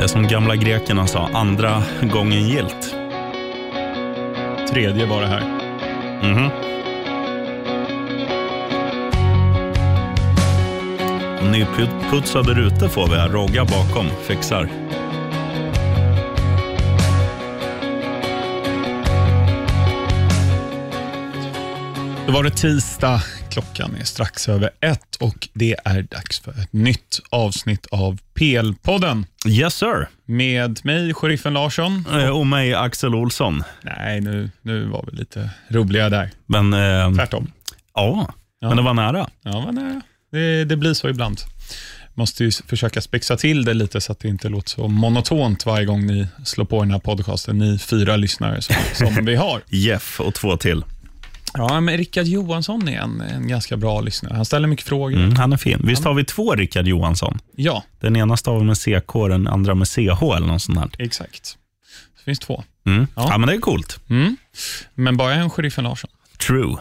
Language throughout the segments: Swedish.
Eh, Som gamla grekerna sa, andra gången gilt. Tredje var det här. Mhm. Nyputsade rutor får vi här. Rogga bakom. Fixar. Då var det tisdag. Klockan är strax över ett och det är dags för ett nytt avsnitt av PL-podden. Yes sir. Med mig, sheriffen Larsson. Eh, Och mig Axel Olsson. Nej, nu, nu var vi lite roliga där. Men eh, Tvärtom. ja, men det var nära. Ja, men nej, det, det blir så ibland. Måste ju försöka spexa till det lite så att det inte låter så monotont varje gång ni slår på den här podcasten, ni fyra lyssnare som, som vi har. Jeff och två till. Ja, men Rickard Johansson är en, en ganska bra lyssnare. Han ställer mycket frågor. Mm, han är fin. Visst har vi två Rickard Johansson? Ja, Den ena stavar med CK den andra med CH eller något sånt där. exakt. Det finns två. Mm. Ja. Ja. men det är coolt. Mm. Men bara en sheriffen Larsson. True.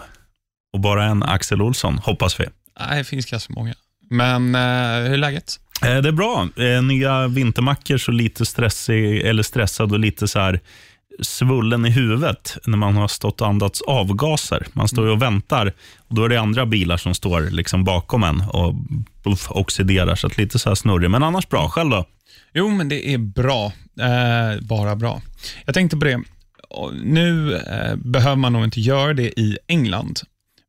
Och bara en Axel Olsson, hoppas vi. Nej, det finns ganska många. Men eh, hur är läget? Eh, Det är bra. Eh, Nya vintermackor, så lite stressig, eller stressad och lite så här svullen i huvudet när man har stått och andats avgaser. Man står ju och väntar och då är det andra bilar som står liksom bakom en och buff, oxiderar, så att lite så här snurrig. Men annars bra. Själv då? Jo, men det är bra. Eh, bara bra. Jag tänkte på det. Nu eh, behöver man nog inte göra det i England.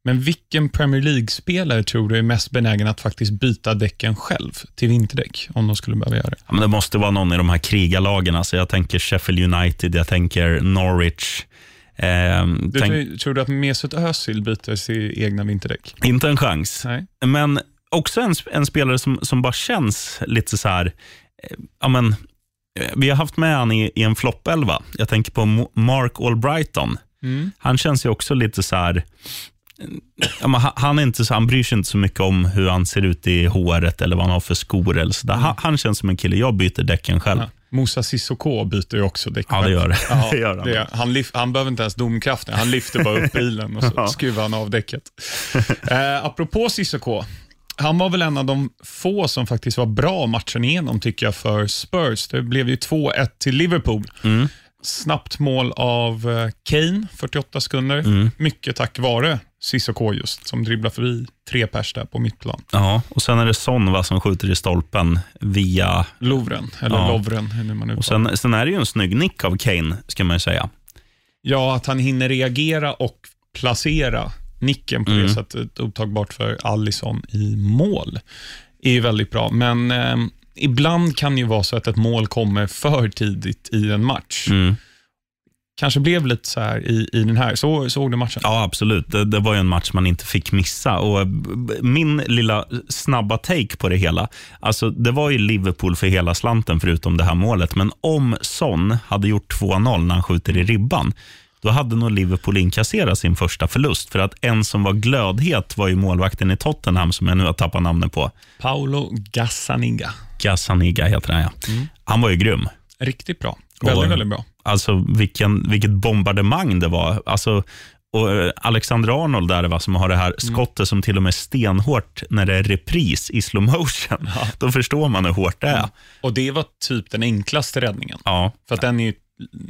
Men vilken Premier League-spelare tror du är mest benägen att faktiskt byta däcken själv till vinterdäck, om de skulle behöva göra det? Ja, men det måste vara någon i de här krigarlagen. Alltså jag tänker Sheffield United, jag tänker Norwich. Eh, Du, tänk, tror, tror du att Mesut Özil byter till egna vinterdäck? inte en chans. Nej. Men också en, en spelare som, som bara känns lite så här, eh, ja men, eh, vi har haft med han i, i en floppelva. Jag tänker på Mark Albrighton. Mm. Han känns ju också lite så här, han, är inte så, han bryr sig inte så mycket om hur han ser ut i håret eller vad han har för skor. Eller så där. Han, han känns som en kille, jag byter däcken själv. Ja. Moussa Sissoko byter ju också däck Ja, det gör det. Ja, Det gör han. det, han, lyf, han behöver inte ens domkraften, han lyfter bara upp bilen och så Ja. skruvar han av däcket. Eh, apropå Sissoko, han var väl en av de få som faktiskt var bra matchen igenom tycker jag för Spurs. Det blev ju 2-1 till Liverpool. Mm. Snabbt mål av eh, Kane, 48 sekunder. Mm. Mycket tack vare Sissoko just, som dribblar förbi tre pers där på mittplan. Ja, och sen är det Son va, som skjuter i stolpen via... Lovren, eller Ja. Lovren, hur nu man Och sen, sen är det ju en snygg nick av Kane, ska man ju säga. Ja, att han hinner reagera och placera nicken på Mm. det sättet upptagbart för Allison i mål är ju väldigt bra. Men eh, ibland kan det ju vara så att ett mål kommer för tidigt i en match. Mm. Kanske blev lite så här i, i den här. Så, såg du matchen? Ja, absolut. Det, det var en match man inte fick missa. Och b- min lilla snabba take på det hela, alltså det var ju Liverpool för hela slanten förutom det här målet. Men om Son hade gjort 2-0 när han skjuter i ribban, då hade nog Liverpool inkasserat sin första förlust. För att en som var glödhet var ju målvakten i Tottenham, som jag nu har tappat namnet på. Paolo Gazzaniga. Gazzaniga heter han, ja. Han var ju grym. Riktigt bra. Väldigt, väldigt bra. Alltså vilken, vilket bombardemang det var. Alltså, och eh, Alexander Arnold där va, som har det här skottet som till och med är stenhårt när det är repris i slow motion. Då förstår man hur hårt det är. Och det var typ den enklaste räddningen. Ja, För att den är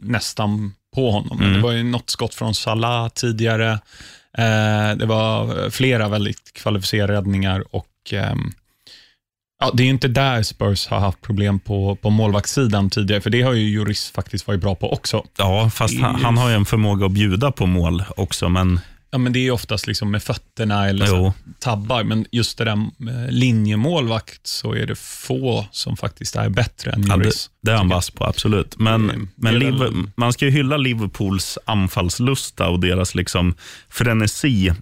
nästan på honom. Mm. Det var ju något skott från Salah tidigare. Eh, det var flera väldigt kvalificerade räddningar och ehm, ja, det är inte där Spurs har haft problem på, på målvaktssidan tidigare, för det har ju Juris faktiskt varit bra på också. ja fast han, han har ju en förmåga att bjuda på mål också. Men Ja, men det är oftast liksom med fötterna eller så, tabbar, men just det där med linjemålvakt så är det få som faktiskt är bättre än ja, det, Juris. det är han vass på, absolut. Men, Det- det men väl- man ska ju hylla Liverpools anfallslusta och deras liksom frenesi.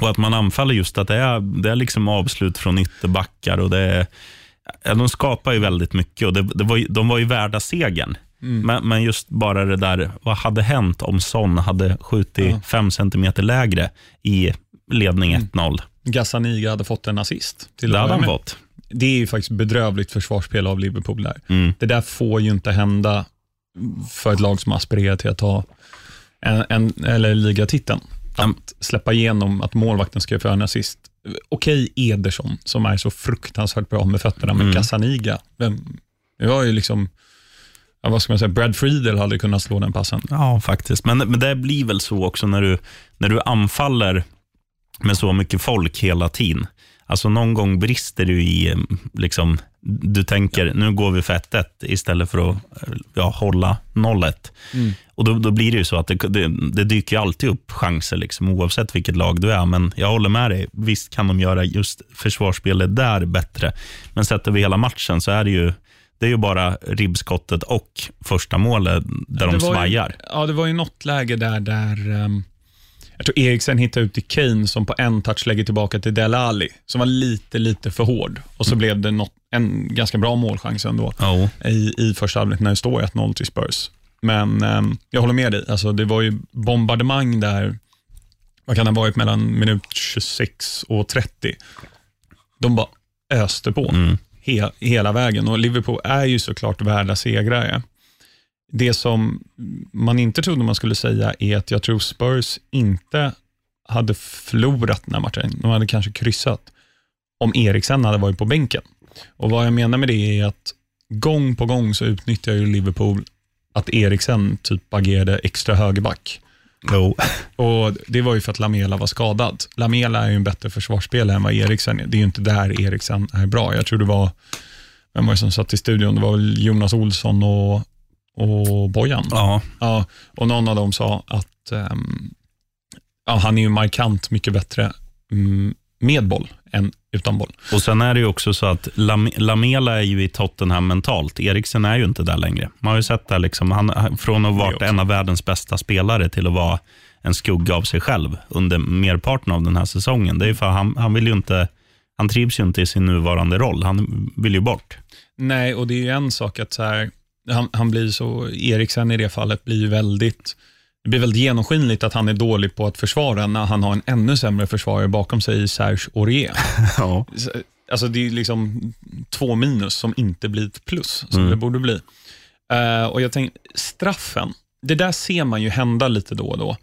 Och att man anfaller just att det är, det är liksom avslut från ytterbackar. Och det är, de skapar ju väldigt mycket och det, det var, de var ju värda segern. Mm. Men, men just bara det där, vad hade hänt om Son hade skjutit Ja. fem centimeter lägre i ledning Mm. 1-0? Gazzaniga hade fått en assist. Till Det hade han fått. Det är ju faktiskt bedrövligt försvarsspel av Liverpool där. Mm. Det där får ju inte hända för ett lag som aspirerar till att ta en, en, eller ligatiteln. Att släppa igenom att målvakten ska få en assist. Okej, Ederson, som är så fruktansvärt bra med fötterna, men Mm. Gazzaniga, vem, var ju liksom, ja, vad ska man säga, Brad Friedel hade kunnat slå den passen. Ja, faktiskt. Men, men det blir väl så också när du, när du anfaller med så mycket folk hela tiden. Alltså någon gång brister du i, liksom, du tänker nu går vi för 1-1 istället för att ja, hålla 0-1. Mm. Och då, då blir det ju så att det, det, det dyker ju alltid upp chanser liksom, oavsett vilket lag du är. Men jag håller med dig, visst kan de göra just försvarsspelet där bättre. Men sätter vi hela matchen så är det ju det är ju bara ribbskottet och första målet där Det de var ju- svajar. Ja, det var ju något läge där, där ehm, jag tror Eriksen hittade ut till Kane som på en touch lägger tillbaka till Del Ali, som var lite, lite för hård. Och så Mm. blev det något, en ganska bra målchans ändå Ja, i, i första halvlek när det står 1-0 till Spurs. Men ehm, jag håller med dig, alltså, det var ju bombardemang där, vad kan det ha varit, mellan minut 26 och 30. De bara öste på mm. he, hela vägen och Liverpool är ju såklart värda segrare. Det som man inte trodde man skulle säga är att jag tror Spurs inte hade förlorat den här matchen. De hade kanske kryssat om Eriksen hade varit på bänken. Och Vad jag menar med det är att gång på gång så utnyttjar ju Liverpool att Eriksen typ agerade extra högerback. Jo. Och Det var ju för att Lamela var skadad. Lamela är ju en bättre försvarsspelare än vad Eriksen är. Det är ju inte där Eriksen är bra. Jag tror det var, vem var det som satt i studion? Det var väl Jonas Olsson och, och Bojan. Ja, Ja, och någon av dem sa att ehm, ja, han är ju markant mycket bättre mm, med boll än utan boll. och sen är det ju också så att Lam Lamela är ju i Tottenham mentalt. Eriksen är ju inte där längre. Man har ju sett det, liksom, han, från att ha varit en av världens bästa spelare till att vara en skugga av sig själv under merparten av den här säsongen. Det är för han, han vill ju inte, han trivs ju inte i sin nuvarande roll. Han vill ju bort. Nej, och det är ju en sak att så här, han, han blir så, Eriksen i det fallet blir väldigt, det blir väldigt genomskinligt att han är dålig på att försvara när han har en ännu sämre försvarare bakom sig i Serge Aurier. Ja. Alltså det är liksom två minus som inte blir ett plus, som Mm. det borde bli. Eh, och jag tänker, straffen, det där ser man ju hända lite då och då.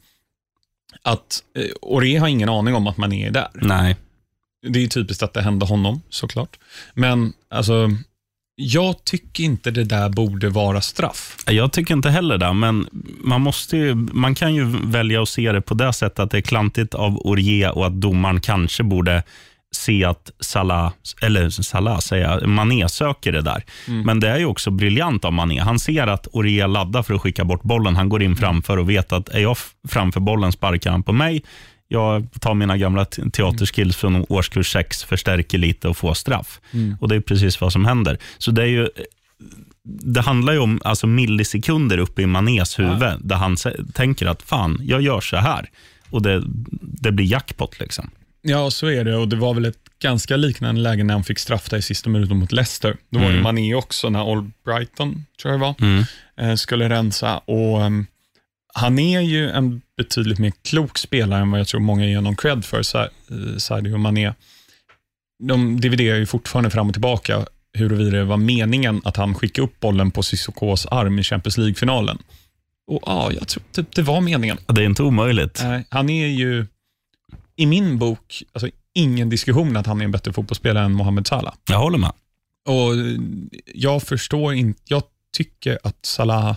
Att uh, Aurier har ingen aning om att man är där. Nej. Det är typiskt att det hände honom, såklart. Men alltså, jag tycker inte det där borde vara straff. Jag tycker inte heller det, men man, måste ju, man kan ju välja att se det på det sättet att det är klantigt av Aurier och att domaren kanske borde se att Salah, eller Salah säger Mané söker det där. Men det är ju också briljant av Mané. Han ser att Aurier laddar för att skicka bort bollen. Han går in framför och vet att är jag framför bollen sparkar han på mig. Jag tar mina gamla te- teaterskills från årskurs 6, förstärker lite och får straff. Och Det är precis vad som händer. Så det är ju det handlar ju om alltså, millisekunder uppe i Manés huvud, där han tänker att fan, jag gör så här. Och det, det blir jackpot. liksom. Ja, så är det. Och Det var väl ett ganska liknande läge när han fick straff där i sista minuten mot Leicester. Då var Mm. Mané också, när Albrighton, tror jag det var, Mm. eh, skulle rensa. Och ehm, Han är ju en betydligt mer klok spelare än vad jag tror många ger honom cred för, eh, Sadio Mané. De dividerar ju fortfarande fram och tillbaka huruvida det var meningen att han skickade upp bollen på Sissokos arm i Champions League-finalen. Och ja, jag tror typ det var meningen. Det är inte omöjligt. Han är ju, i min bok, alltså ingen diskussion att han är en bättre fotbollsspelare än Mohamed Salah. Jag håller med. Och eh, jag förstår inte, jag tycker att Salah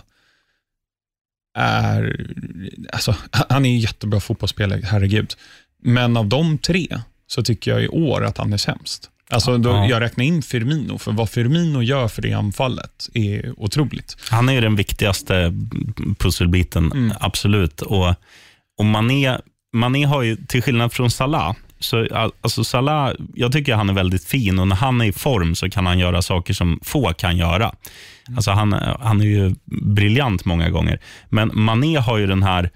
är, alltså han är en jättebra fotbollsspelare, herregud. Men av de tre så tycker jag i år att han är sämst. Alltså då, Ja. Jag räknar in Firmino, för vad Firmino gör för det anfallet är otroligt. Han är ju den viktigaste pusselbiten, Mm. absolut. Och, och Mané, Mané har ju, till skillnad från Salah, så, alltså Salah, jag tycker han är väldigt fin och när han är i form så kan han göra saker som få kan göra. Alltså han, han är ju briljant många gånger. Men Mané har ju den här,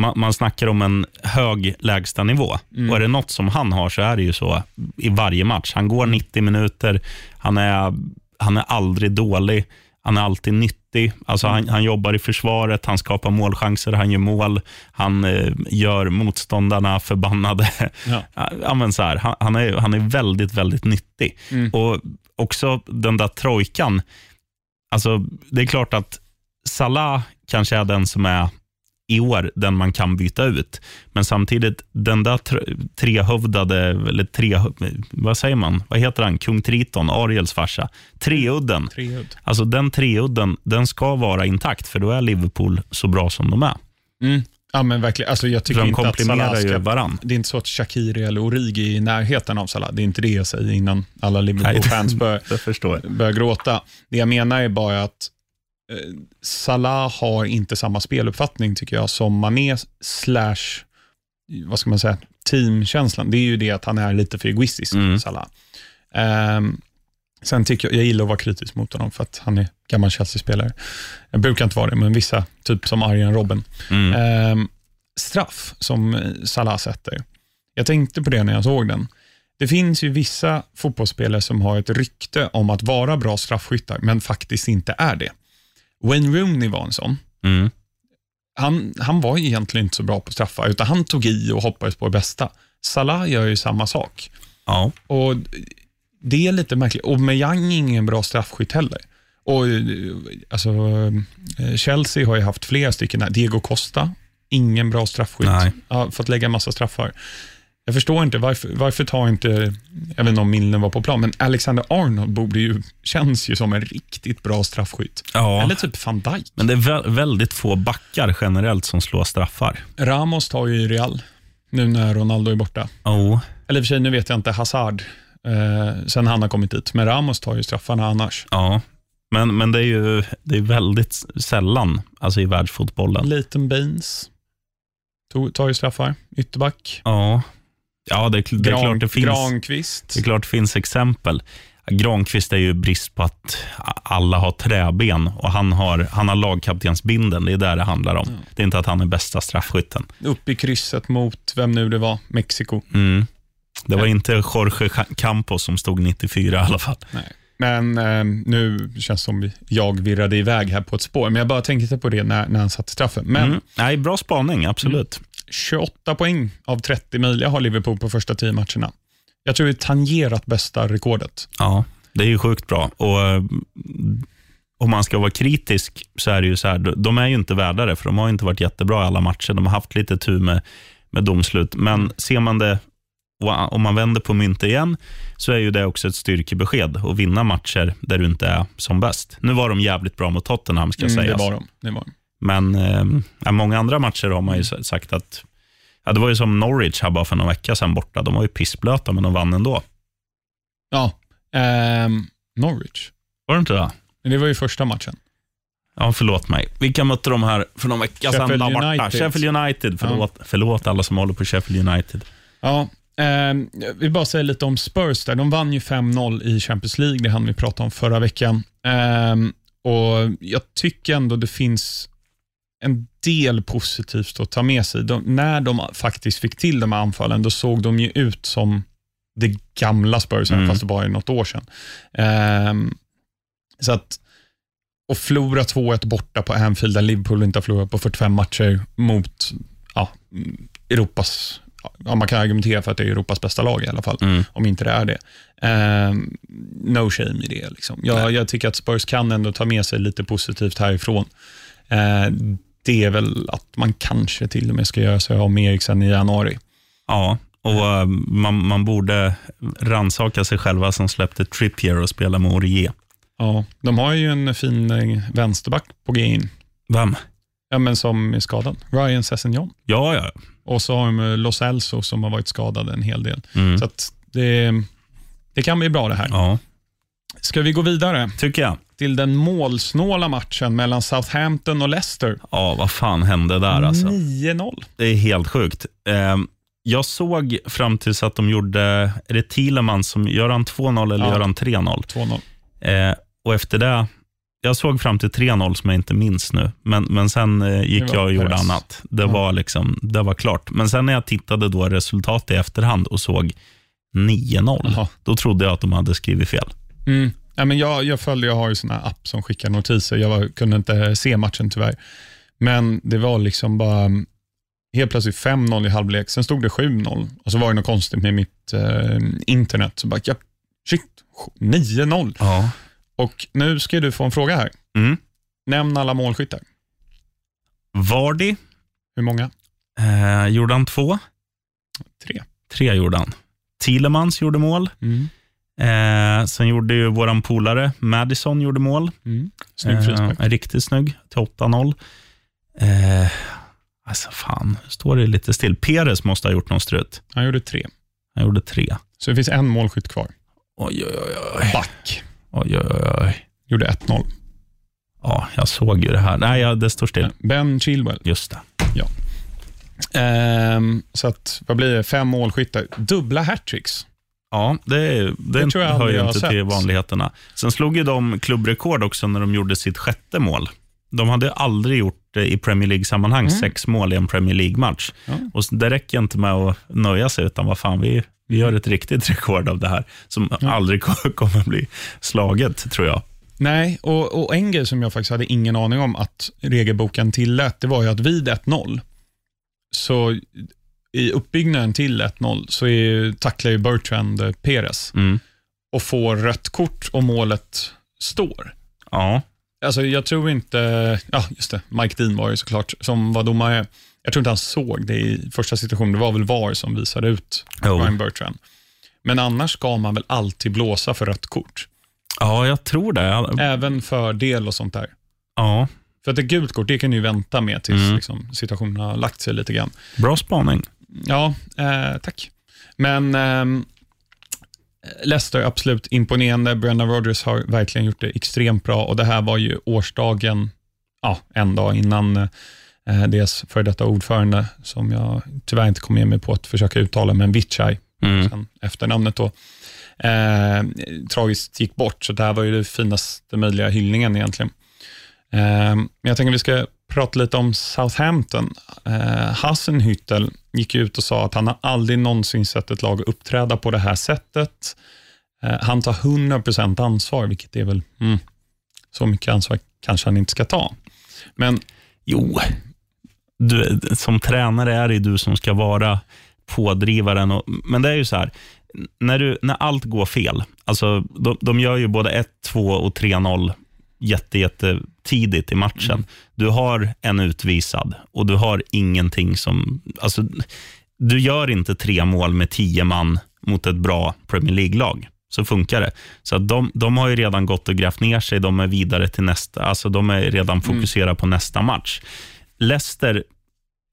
man, man snackar om en hög lägstanivå. Och är det något som han har så är det ju så i varje match. Han går 90 minuter, han är, han är aldrig dålig, han är alltid nyttig. Alltså han, han jobbar i försvaret, han skapar målchanser, han gör mål, han eh, gör motståndarna förbannade. Ja. Ja, så här, han, han, är, han är väldigt, väldigt nyttig. Mm. Och också den där trojkan. Alltså, det är klart att Salah kanske är den som är i år den man kan byta ut. Men samtidigt, den där tre- trehövdade, eller tre, vad säger man? Vad heter han? Kung Triton, Ariels farsa. Treudden. Treudd. Alltså den treudden, den ska vara intakt, för då är Liverpool så bra som de är. Mm. Ja, men verkligen. Alltså, jag tycker de inte att Salah kompletterar ju varann. Det är inte så att Shakiri eller Origi är i närheten av Salah. Det är inte det jag säger innan alla Liverpool-fans börjar, börjar gråta. Det jag menar är bara att eh, Salah har inte samma speluppfattning tycker jag som Mané slash, vad ska man säga, teamkänslan. Det är ju det att han är lite för egoistisk, Mm. Salah. Ehm, sen tycker jag, jag gillar att vara kritisk mot honom för att han är gammal Chelsea-spelare. Jag brukar inte vara det, men vissa, typ som Arjen Robben. Mm. Ehm, straff som eh, Salah sätter. Jag tänkte på det när jag såg den. Det finns ju vissa fotbollsspelare som har ett rykte om att vara bra straffskyttar, men faktiskt inte är det. Wayne Rooney var en sån. Mm. Han, han var egentligen inte så bra på straffar, utan han tog i och hoppades på det bästa. Salah gör ju samma sak. Ja. Och Det är lite märkligt. Och Mejang är ingen bra straffskytt heller. Och, eh, alltså, eh, Chelsea har ju haft flera stycken. Diego Costa, ingen bra straffskytt. Nej. Har fått lägga en massa straffar. Jag förstår inte, varför, varför tar inte, jag vet inte om Milner var på plan, men Alexander Arnold borde ju, känns ju som en riktigt bra straffskytt. ja. Eller typ van Dijk. Men det är vä- väldigt få backar generellt som slår straffar. Ramos tar ju i Real, nu när Ronaldo är borta. Oh. Eller i och för sig, nu vet jag inte, Hazard, eh, sen han har kommit dit. Men Ramos tar ju straffarna annars. Ja. Men, men det är ju det är väldigt sällan alltså i världsfotbollen. Leighton Baines tog- tar ju straffar. Ytterback. Ja, ja det, det är klart det finns. Granqvist. Det är klart det finns exempel. Granqvist är ju brist på att alla har träben och han har, han har lagkaptensbinden. Det är där det handlar om. Det är inte att han är bästa straffskytten. Upp i krysset mot, vem nu det var, Mexiko. Mm. Det var inte Jorge Campos som stod 94 i alla fall. Nej. Men eh, nu känns det som vi- jag virrade iväg här på ett spår, men jag bara tänkte på det när, när han satte straffen. Men Mm. Nej, bra spaning, absolut. 28 poäng av 30 möjliga har Liverpool på första 10 matcherna. Jag tror vi tangerat bästa rekordet. Ja, det är ju sjukt bra. Och eh, Om man ska vara kritisk så är det ju så här, de- de är ju inte värdare, för de har inte varit jättebra i alla matcher. De har haft lite tur med, med domslut, men ser man det och om man vänder på mynt igen, så är ju det också ett styrkebesked att vinna matcher där du inte är som bäst. Nu var de jävligt bra mot Tottenham, ska Mm, det var de. Det var de. Men eh, ja, många andra matcher har man ju sagt att, ja, det var ju som Norwich här bara för någon vecka sedan borta. De var ju pissblöta, men de vann ändå. Ja, ehm, Norwich. Var det inte det? Men det var ju första matchen. Ja, förlåt mig. Vilka mötte de här för någon vecka sedan? Sheffield? United. Sheffield United. Förlåt, förlåt alla som håller på Sheffield United. Ja, jag vill bara säga lite om Spurs där. De vann ju 5-0 i Champions League, det hann vi prata om förra veckan. Ehm, och Jag tycker ändå det finns en del positivt att ta med sig. De, när de faktiskt fick till de här anfallen, då såg de ju ut som det gamla Spurs, Mm. fast det bara är något år sedan. Ehm, så att, och förlora 2-1 borta på Anfield, där Liverpool inte har förlorat på 45 matcher mot ja, Europas, ja, man kan argumentera för att det är Europas bästa lag i alla fall, Mm. om inte det är det. Ehm, no shame i det. Liksom. Jag, jag tycker att Spurs kan ändå ta med sig lite positivt härifrån. Ehm, det är väl att man kanske till och med ska göra sig av med Eriksen i januari. Ja, och eh, man, man borde ransaka sig själva som släppte Trippier och spela med Orier. Ja, de har ju en fin eh, vänsterback på G in, Vem? ja, men som är skadad. Ryan Sessegnon. Ja, ja. Och så har de eh, Los Elso som har varit skadad en hel del. Mm. Så det, det kan bli bra det här. Ja, Ska vi gå vidare tycker jag. till den målsnåla matchen mellan Southampton och Leicester? Ja, vad fan hände där alltså? 9-0. Det är helt sjukt. Eh, jag såg fram tills att de gjorde, är det Thielemans som, gör han 2-0 eller Ja. gör han 3-0? 2-0. Eh, och efter det, jag såg fram till 3-0 som jag inte minns nu, men, men sen eh, gick jag och gjorde Perez. annat. Det, Ja. var liksom, det var klart. Men sen när jag tittade då resultat i efterhand och såg 9-0, Jaha. då trodde jag att de hade skrivit fel. Mm. Ja, men jag, jag följde, jag har ju sån här app som skickar notiser. Jag var, kunde inte se matchen tyvärr. Men det var liksom bara mm, helt plötsligt 5-0 i halvlek, sen stod det 7-0 och så var det något konstigt med mitt eh, internet. Så bara, ja, shit, 9-0. Ja. Och nu ska du få en fråga här. Mm. Nämn alla målskyttar. Vardy, Hur många? Eh, gjorde han två? Tre. Tre gjorde han. Thielemans gjorde mål. Mm. Eh, sen gjorde ju våran polare Madison gjorde mål. Mm. Snygg frispark. Eh, riktigt snygg, till 8-0. Eh, alltså fan, nu står det lite still. Peres måste ha gjort någon strut. Han gjorde tre. Han gjorde tre. Så det finns en målskytt kvar. Oj, oj. oj. Back. Oj, oj, oj. Gjorde 1-0. Ja, jag såg ju det här. Nej, ja, det står still. Ben Chilwell. Just det. Ehm, så att, vad blir det? Fem målskyttar. Dubbla hattricks. Ja, det, det, Det tror jag hör ju inte sett. till vanligheterna. Sen slog ju de klubbrekord också när de gjorde sitt sjätte mål. De hade aldrig gjort i Premier League-sammanhang, Mm. sex mål i en Premier League-match. Ja. Och Det räcker inte med att nöja sig, utan vad fan, vi, vi gör ett riktigt rekord av det här, som aldrig ko- kommer bli slaget, tror jag. Nej, och, och en grej som jag faktiskt hade ingen aning om att regelboken tillät, det var ju att vid 1-0, så i uppbyggnaden till 1-0, så är, tacklar ju Bertrand Perez Mm. och får rött kort och målet står. Ja, Alltså jag tror inte, ja just det, Mike Dean var ju såklart, som var domare. Jag tror inte han såg det i första situationen, det var väl VAR som visade ut Jo. Ryan Bertrand. Men annars ska man väl alltid blåsa för rött kort, ja jag tror det. även för del och sånt där. Ja, För att ett gult kort, det kan ju vänta med tills Mm. liksom, situationen har lagt sig lite grann. bra spaning. Ja, eh, tack. Men ehm, Leicester, absolut imponerande. Brendan Rodgers har verkligen gjort det extremt bra och det här var ju årsdagen, ja, en dag innan eh, deras före detta ordförande, som jag tyvärr inte kom med mig på att försöka uttala, men Vichai, Mm. sen efternamnet då, eh, tragiskt gick bort. Så det här var ju den finaste möjliga hyllningen egentligen. Eh, men jag tänker vi ska prata lite om Southampton. Eh, Hassenhüttel gick ut och sa att han har aldrig någonsin sett ett lag uppträda på det här sättet. Eh, han tar 100% ansvar, vilket är väl, mm, så mycket ansvar kanske han inte ska ta. Men Jo, du, som tränare är det du som ska vara pådrivaren. Och, men det är ju så här, när, du, när allt går fel, alltså de, de gör ju både 1, 2 och 3-0 jätte, jätte tidigt i matchen. Mm. Du har en utvisad och du har ingenting som... Alltså, du gör inte tre mål med tio man mot ett bra Premier League-lag. Så funkar det. Så de, de har ju redan gått och grävt ner sig. De är vidare till nästa. Alltså de är redan fokuserade på nästa match. Leicester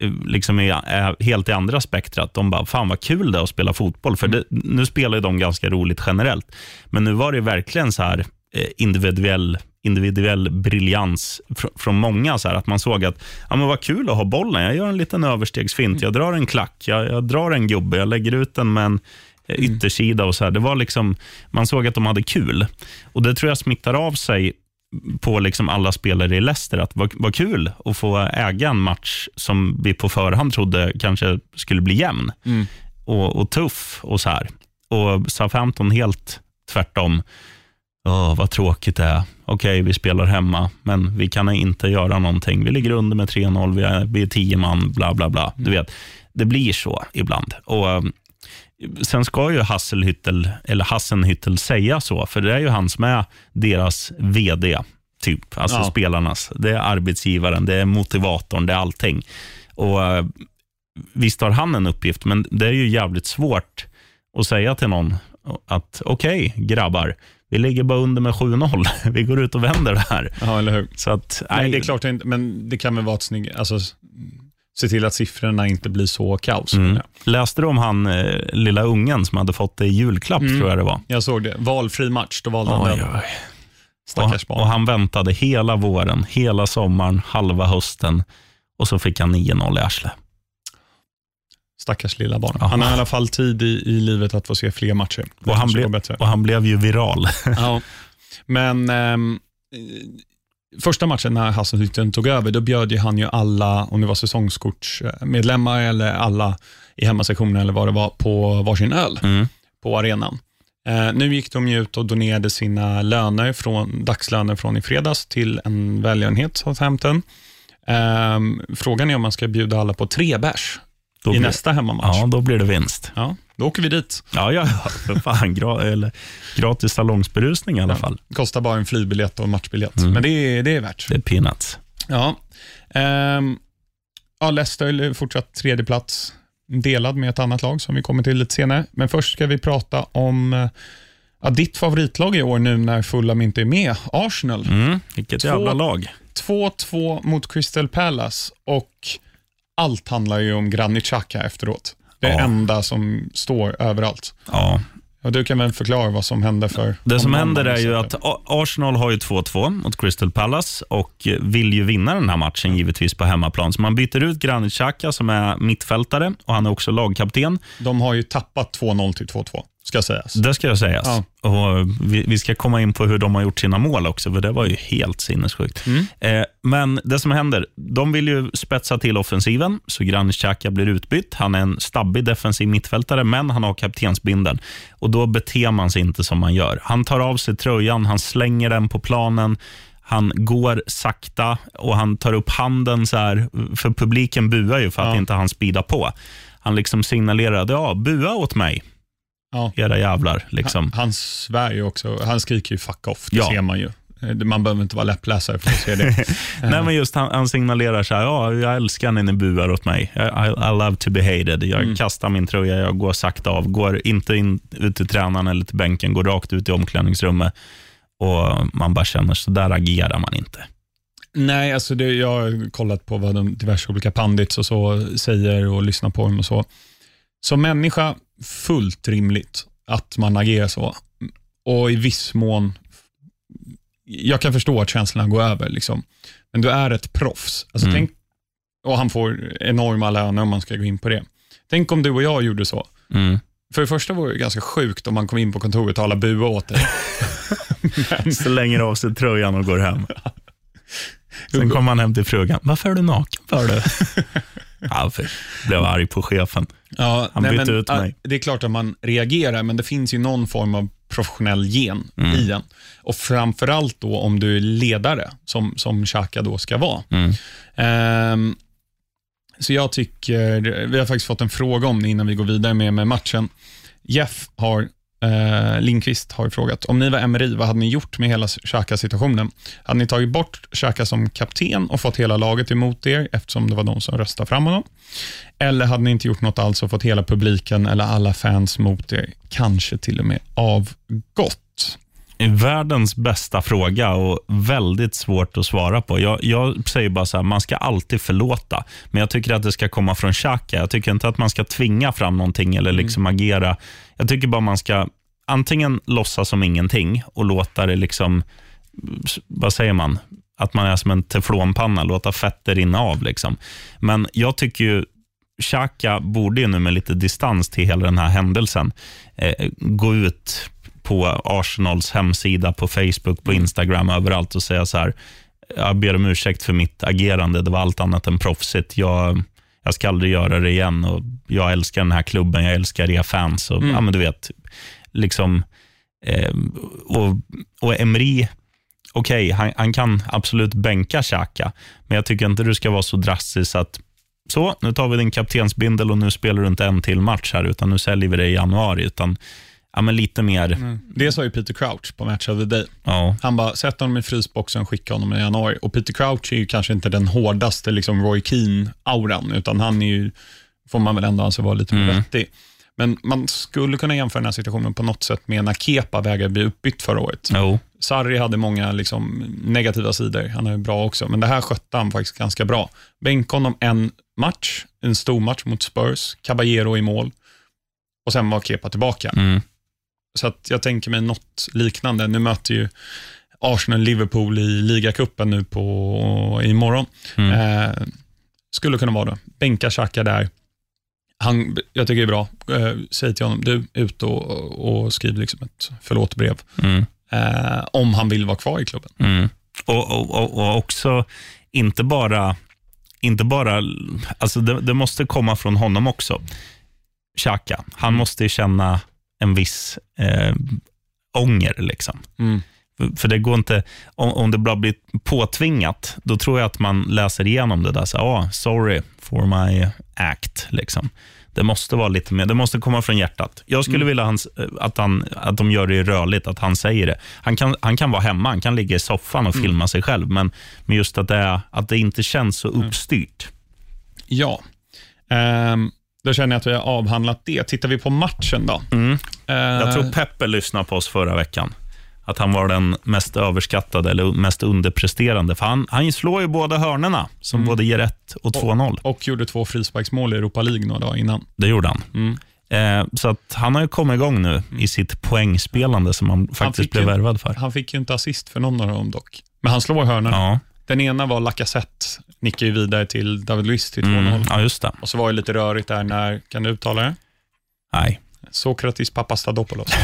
eh, liksom är, är helt i andra spektrat. De bara, fan vad kul det är att spela fotboll. För det, nu spelar de ganska roligt generellt. Men nu var det verkligen så här eh, individuell, individuell briljans fr från många. Så här, att man såg att, ja men vad kul att ha bollen. Jag gör en liten överstegsfint. Jag drar en klack. Jag, jag drar en gubbe. Jag lägger ut den med en eh, yttersida och så här. Det var liksom, man såg att de hade kul. Och det tror jag smittar av sig på liksom alla spelare i Leicester. Att vad, vad kul att få äga en match som vi på förhand trodde kanske skulle bli jämn Mm. och, och tuff. och så här. Och Southampton helt tvärtom. Åh, vad tråkigt det är. Okej, vi spelar hemma, men vi kan inte göra någonting. Vi ligger under med 3-0, vi är, vi är tio man, bla bla bla. Du vet, det blir så ibland. Och Sen ska ju Hasselhüttel, eller Hassenhüttel säga så, för det är ju han som är deras VD, typ. Alltså Ja. spelarnas. Det är arbetsgivaren, det är motivatorn, det är allting. Och eh, Visst har han en uppgift, men det är ju jävligt svårt att säga till någon att okej, grabbar, vi ligger bara under med 7-0. Vi går ut och vänder det här. Ja, eller hur? Så att, Nej, det är klart, men det kan väl vara ett snygg, alltså, se till att siffrorna inte blir så kaos. Mm. Läste du om han eh, lilla ungen som hade fått det i julklapp, Mm. tror jag det var? Jag såg det. Valfri match, då valde han den. Stackars och, och barn. han väntade hela våren, hela sommaren, halva hösten och så fick han 9-0 i arslet. Stackars lilla barn. Ja. Han har i alla fall tid i, i livet att få se fler matcher. Och han, blev, och han blev ju viral. Ja. Men ehm, eh, första matchen när Hasselhütten tog över, då bjöd ju han ju alla, om det var säsongskortsmedlemmar eller alla i hemmasektionen eller vad det var, på varsin öl Mm. på arenan. Eh, nu gick de ut och donerade sina löner från, dagslöner från i fredags till en välgörenhet, Southampton. Ehm, frågan är om man ska bjuda alla på tre bärs i blir- nästa hemmamatch. Ja, då blir det vinst. Ja, då åker vi dit. Ja, ja, ja, för fan. Gra eller, gratis salongsberusning i alla fall. Kostar bara en flygbiljett och en matchbiljett, Mm. men det är, det är värt. Det är peanuts. Ja. Ehm, Ja, Leicester fortsatt tredje plats, delad med ett annat lag som vi kommer till lite senare. Men först ska vi prata om eh, ja, ditt favoritlag i år nu när Fulham inte är med, Arsenal. Mm, vilket Två- jävla lag. 2-2 mot Crystal Palace och allt handlar ju om Granit Xhaka efteråt. Det Ja. enda som står överallt. Ja. Och du kan väl förklara vad som hände för Det som händer är ju att Arsenal har ju 2-2 mot Crystal Palace och vill ju vinna den här matchen givetvis på hemmaplan. Så man byter ut Granit Xhaka som är mittfältare och han är också lagkapten. De har ju tappat 2-0 till 2-2, ska sägas. Det ska jag sägas. Ja. Och vi, vi ska komma in på hur de har gjort sina mål också, för det var ju helt sinnessjukt. Eh, men det som händer, de vill ju spetsa till offensiven, så Granit Xhaka blir utbytt. Han är en stabbig defensiv mittfältare, men han har kaptensbindeln. Och då beter man sig inte som man gör. Han tar av sig tröjan, han slänger den på planen, han går sakta och han tar upp handen så här, för publiken buar ju för att Ja. inte han speedar på. Han liksom signalerade, ja, bua åt mig, Ja. era jävlar. Liksom. Han, han svär ju också, han skriker ju fuck off, det Ja. ser man ju. Eh, Man behöver inte vara läppläsare för att se det. Nej, men just han, han signalerar så här, ja, jag älskar när ni buar åt mig. I, I, I love to be hated. Jag Mm. kastar min tröja, jag går sakta av, går inte in, ut till tränaren eller till bänken, går rakt ut i omklädningsrummet. Och man bara känner, så där agerar man inte. Nej, alltså det, jag har kollat på vad de diverse olika pandits och så säger och lyssnar på dem och så. Som människa, fullt rimligt att man agerar så. Och i viss mån, jag kan förstå att känslorna går över. Liksom. Men du är ett proffs. Alltså, Mm. tänk, och han får enorma löner om man ska gå in på det. Tänk om du och jag gjorde så. Mm. För det första vore det ganska sjukt om man kom in på kontoret och alla buade åt dig. Slänger av sig tröjan och går hem. Sen kommer han hem till frugan. Varför är du naken för det? för blev arg på chefen. Ja, Han bytte men, ut mig. Det är klart att man reagerar, men det finns ju någon form av professionell gen Mm. i en. Och framförallt då om du är ledare, som, som Xhaka då ska vara. Mm. Ehm, så jag tycker, vi har faktiskt fått en fråga om det innan vi går vidare med, med matchen. Jeff har, eh, Linkvist har frågat, om ni var MRI, vad hade ni gjort med hela Xhaka-situationen? Hade ni tagit bort Xhaka som kapten och fått hela laget emot er, eftersom det var de som röstade fram honom? Eller hade ni inte gjort något alls och fått hela publiken eller alla fans mot er, kanske till och med avgått? Världens bästa fråga och väldigt svårt att svara på. Jag, jag säger bara så här, man ska alltid förlåta. Men jag tycker att det ska komma från Xhaka. Jag tycker inte att man ska tvinga fram någonting eller liksom agera. Jag tycker bara man ska antingen låtsas som ingenting och låta det liksom, vad säger man? Att man är som en teflonpanna, låta fettet rinna av. Liksom. Men jag tycker ju Xhaka borde ju nu med lite distans till hela den här händelsen eh, gå ut på Arsenals hemsida, på Facebook, på Instagram, överallt och säga så här, jag ber om ursäkt för mitt agerande, det var allt annat än proffsigt. Jag, jag ska aldrig göra det igen och jag älskar den här klubben, jag älskar er fans. Och, ja, men du vet, liksom, eh, och, och Emery, okej, han, han kan absolut bänka Xhaka, men jag tycker inte du ska vara så drastisk att så, nu tar vi din kaptensbindel och nu spelar du inte en till match här, utan nu säljer vi det i januari. Utan, ja, men lite mer, Det sa ju Peter Crouch på Match of the Day. ja, Han bara, sätt honom i frysboxen och skicka honom i januari. Och Peter Crouch är ju kanske inte den hårdaste liksom Roy Keane-auran, utan han är ju, får man väl ändå anse vara lite mer Mm. vettig. Men man skulle kunna jämföra den här situationen på något sätt med när Kepa vägrade bli uppbytt förra året. jo. Sarri hade många liksom, negativa sidor, han är bra också, men det här skötte han faktiskt ganska bra. Bänk honom en match, en stor match mot Spurs, Caballero i mål och sen var Kepa tillbaka. Mm. Så att jag tänker mig något liknande. Nu möter ju Arsenal Liverpool i ligacupen nu på, imorgon. Mm. Eh, skulle kunna vara det. Bänka Xhaka där. Han, jag tycker det är bra. Eh, säg till honom, du, ut och, och skriv liksom ett förlåtbrev. Mm. Eh, om han vill vara kvar i klubben. Mm. Och, och, och, och också, inte bara, inte bara alltså det, det måste komma från honom också. Xhaka, han måste känna en viss eh, ånger. Liksom. Mm. För- det går inte, om, om det bara blir påtvingat, då tror jag att man läser igenom det där. Så, ah, sorry for my act. Liksom. Det måste vara lite mer, det måste komma från hjärtat. Jag skulle vilja hans, att, han, att de gör det rörligt, att han säger det. Han kan, han kan vara hemma, han kan ligga i soffan och filma sig själv, men, men just att det, är, att det inte känns så uppstyrt. Ja. Ehm, då känner jag att vi har avhandlat det. Tittar vi på matchen då. Mm. Eh, Jag tror Peppe lyssnade på oss förra veckan. Att han var den mest överskattade eller mest underpresterande. För han, han slår ju båda hörnerna som både ger 1 och 2-0. och gjorde två frisparksmål i Europa League några dagar innan. Det gjorde han. Mm. Eh, så att han har ju kommit igång nu i sitt poängspelande som han faktiskt fick blev ju- värvad för. Han fick ju inte assist för någon av dem dock. Men han slår hörnorna. Ja, Den ena var Lacazette, nickade ju vidare till David Luiz till 2-0. mm, ja just det. Och så var det lite rörigt där när, kan du uttala det? Nej. Sokratis Papastadopoulos.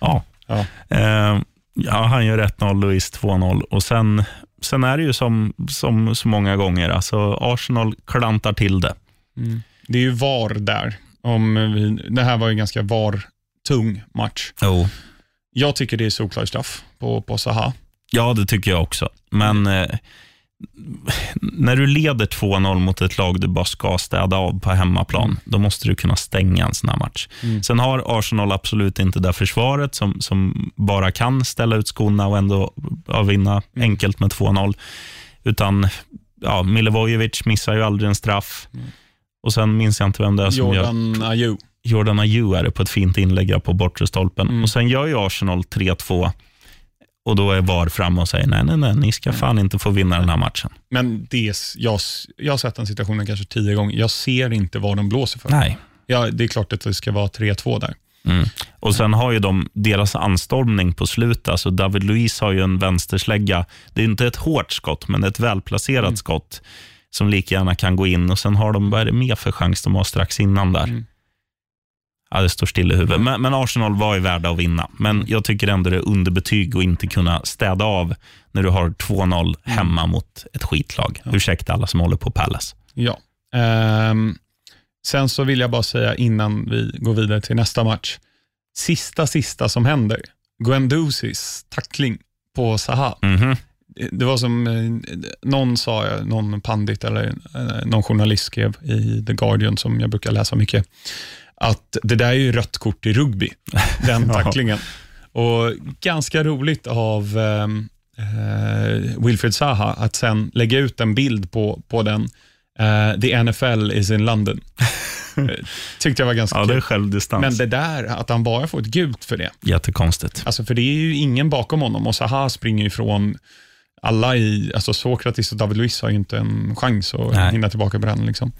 Ja. Ja. Eh, ja, han gör 1-0, Luis 2-0 och sen, sen är det ju som, som så många gånger, alltså Arsenal klantar till det. Mm. Det är ju VAR där. Om vi, det här var ju en ganska VAR-tung match. Jo. Jag tycker det är solklar straff på, på Zaha. Ja, det tycker jag också. Men eh, när du leder 2-0 mot ett lag du bara ska städa av på hemmaplan, då måste du kunna stänga en sån här match. Mm. Sen har Arsenal absolut inte det försvaret som, som bara kan ställa ut skorna och ändå vinna Mm. enkelt med 2-0. Utan ja, Milivojevic missar ju aldrig en straff. Och Sen minns jag inte vem det är som gör Jordan Ayew. Jordan Ayew är det på ett fint inlägg på bortre stolpen. Mm. Och Sen gör ju Arsenal 3-2 och då är VAR framme och säger nej, nej, nej, ni ska fan inte få vinna den här matchen. Men det, jag, jag har sett den situationen kanske tio gånger. Jag ser inte vad de blåser för. Nej. Ja, det är klart att det ska vara 3-2 där. Mm. Och Sen har ju de deras anstormning på slutet. Alltså David Luiz har ju en vänsterslägga. Det är inte ett hårt skott, men ett välplacerat Mm. skott som lika gärna kan gå in. Och Sen har de, vad är det mer för chans de har strax innan där? Mm. Ja, det står still i huvudet. Men, men Arsenal var ju värda att vinna. Men jag tycker ändå det är underbetyg att inte kunna städa av när du har 2-0 hemma mot ett skitlag. Ursäkta alla som håller på Palace. Ja. Ehm, sen så vill jag bara säga innan vi går vidare till nästa match. Sista, sista som händer. Guendousis tackling på Zaha. Mhm. Det var som eh, någon sa, någon pandit eller eh, någon journalist skrev i The Guardian, som jag brukar läsa mycket, att det där är ju rött kort i rugby, den tacklingen. Och ganska roligt av ehm, eh, Wilfred Zaha att sen lägga ut en bild på, på den, eh, The NFL is in London. Eh, Tyckte jag var ganska Ja, det är kul. självdistans. Men det där, att han bara får ett gult för det, Jättekonstigt. Alltså för det är ju ingen bakom honom och Zaha springer ifrån alla i, alltså Sokratis och David Luiz har ju inte en chans att Nej. hinna tillbaka på den. Liksom.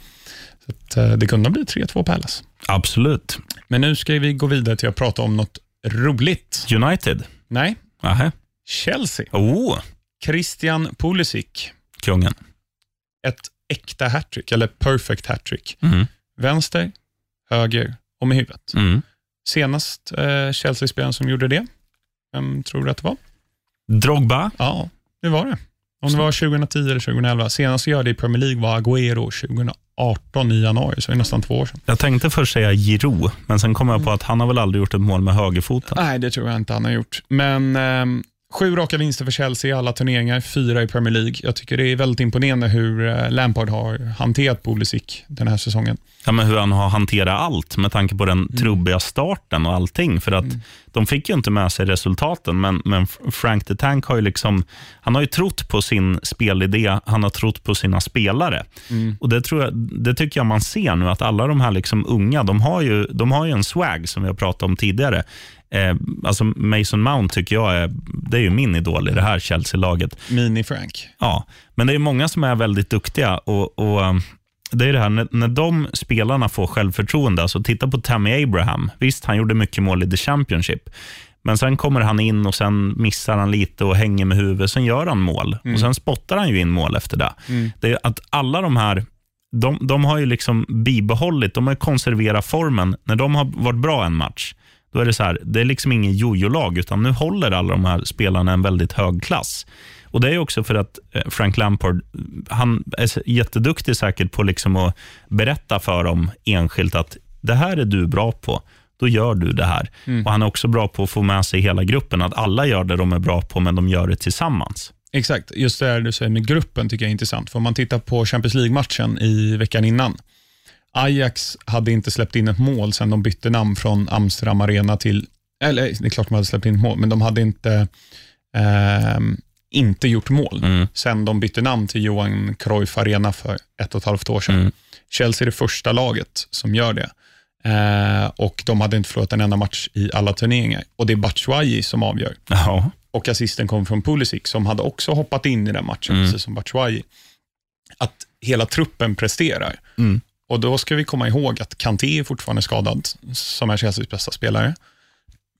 Så att, eh, det kunde bli 3-2 Palace. Absolut. Men nu ska vi gå vidare till att prata om något roligt. United. Nej, Aha. Chelsea. Oh, Christian Pulisic. kungen. Ett äkta hattrick, eller perfect hattrick. Mm. Vänster, höger och med huvudet. Mm. Senast eh, Chelsea-spelaren som gjorde det, vem tror du att det var? Drogba. Ja, det var det. Om det var 2010 eller 2011. Senast jag gjorde det i Premier League var Agüero 2018 i januari, så det är nästan två år sedan. Jag tänkte först säga Giroud, men sen kom jag på att han har väl aldrig gjort ett mål med högerfoten. Nej, det tror jag inte han har gjort. Men ehm, sju raka vinster för Chelsea i alla turneringar, fyra i Premier League. Jag tycker det är väldigt imponerande hur eh, Lampard har hanterat Pulisic den här säsongen. Ja, men hur han har hanterat allt med tanke på den trubbiga starten och allting. För att De fick ju inte med sig resultaten, men, men Frank the Tank har ju liksom, han har ju trott på sin spelidé, han har trott på sina spelare. Och det, tror jag, det tycker jag man ser nu, att alla de här liksom unga, de har, ju, de har ju en swag som vi har pratat om tidigare. Eh, alltså Mason Mount tycker jag är, det är ju min idol i det här Chelsea-laget. Mini-Frank. Ja, men det är många som är väldigt duktiga. och, och um, det är det här, när, när de spelarna får självförtroende, alltså titta på Tammy Abraham. Visst, han gjorde mycket mål i The Championship, men sen kommer han in och sen missar han lite och hänger med huvudet. Sen gör han mål och sen spottar han ju in mål efter det. Det är att alla de här, de, de har ju liksom bibehållit, de har konserverat formen. När de har varit bra en match, då är det så här, det är liksom ingen jojo-lag, utan nu håller alla de här spelarna en väldigt hög klass. Och Det är också för att eh, Frank Lampard han är jätteduktig säkert på liksom att berätta för dem enskilt att det här är du bra på, då gör du det här. Och Han är också bra på att få med sig hela gruppen, att alla gör det de är bra på, men de gör det tillsammans. Exakt, just det du säger med gruppen tycker jag är intressant. För om man tittar på Champions League-matchen i veckan innan. Ajax hade inte släppt in ett mål sedan de bytte namn från Amsterdam Arena till, eller det är klart de hade släppt in ett mål, men de hade inte ehm, inte gjort mål Mm. sen de bytte namn till Johan Cruyff Arena för ett och ett halvt år sedan. Mm. Chelsea är det första laget som gör det. Eh, och De hade inte förlorat en enda match i alla turneringar. Och Det är Batshuayi som avgör. Ja. Och assisten kom från Pulisic, som hade också hoppat in i den matchen, Mm. precis som Batshuayi. Att hela truppen presterar. Mm. Och Då ska vi komma ihåg att Kanté är fortfarande skadad, som är Chelseas bästa spelare.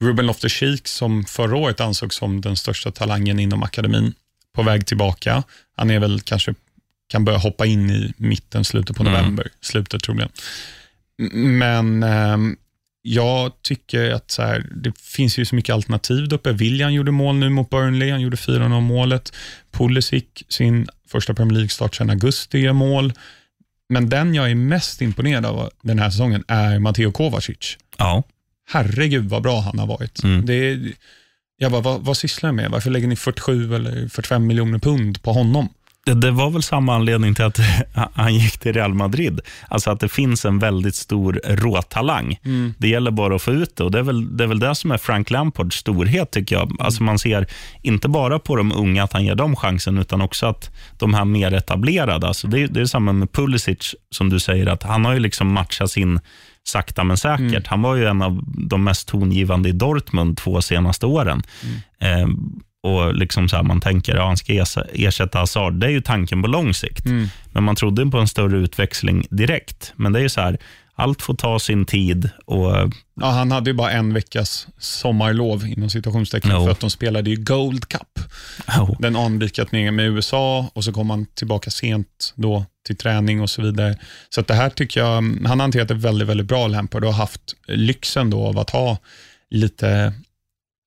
Ruben Loftus-Cheek, som förra året ansågs som den största talangen inom akademin, på väg tillbaka. Han är väl kanske kan börja hoppa in i mitten, slutet på Mm. november. Slutet troligen. Men ehm, jag tycker att så här, det finns ju så mycket alternativ där uppe. William gjorde mål nu mot Burnley, han gjorde 4-0 målet. Pulisic, sin första Premier League-start sedan augusti, gör mål. Men den jag är mest imponerad av den här säsongen är Matteo Kovacic. ja. Herregud vad bra han har varit. Mm. Det är, jag bara, vad, vad sysslar jag med? Varför lägger ni 47 eller 45 miljoner pund på honom? Det, det var väl samma anledning till att han gick till Real Madrid. Alltså att det finns en väldigt stor råtalang. Det gäller bara att få ut det och det är väl det, är väl det som är Frank Lampards storhet tycker jag. Alltså man ser inte bara på de unga att han ger dem chansen utan också att de här mer etablerade. Alltså det, det är samma med Pulisic som du säger att han har ju liksom matchat sin sakta men säkert. Han var ju en av de mest tongivande i Dortmund två senaste åren. Eh, och liksom så här, Man tänker att ja, han ska ersätta Hazard. Det är ju tanken på lång sikt. Men man trodde på en större utväxling direkt. Men det är ju så här, allt får ta sin tid. och Ja, han hade ju bara en veckas sommarlov inom situationstecken Jo. för att de spelade ju Gold Cup. oh, Den anrika turneringen med USA och så kom han tillbaka sent då till träning och så vidare. Så det här tycker jag, han har hanterat det väldigt, väldigt bra Lampard och har haft lyxen då av att ha lite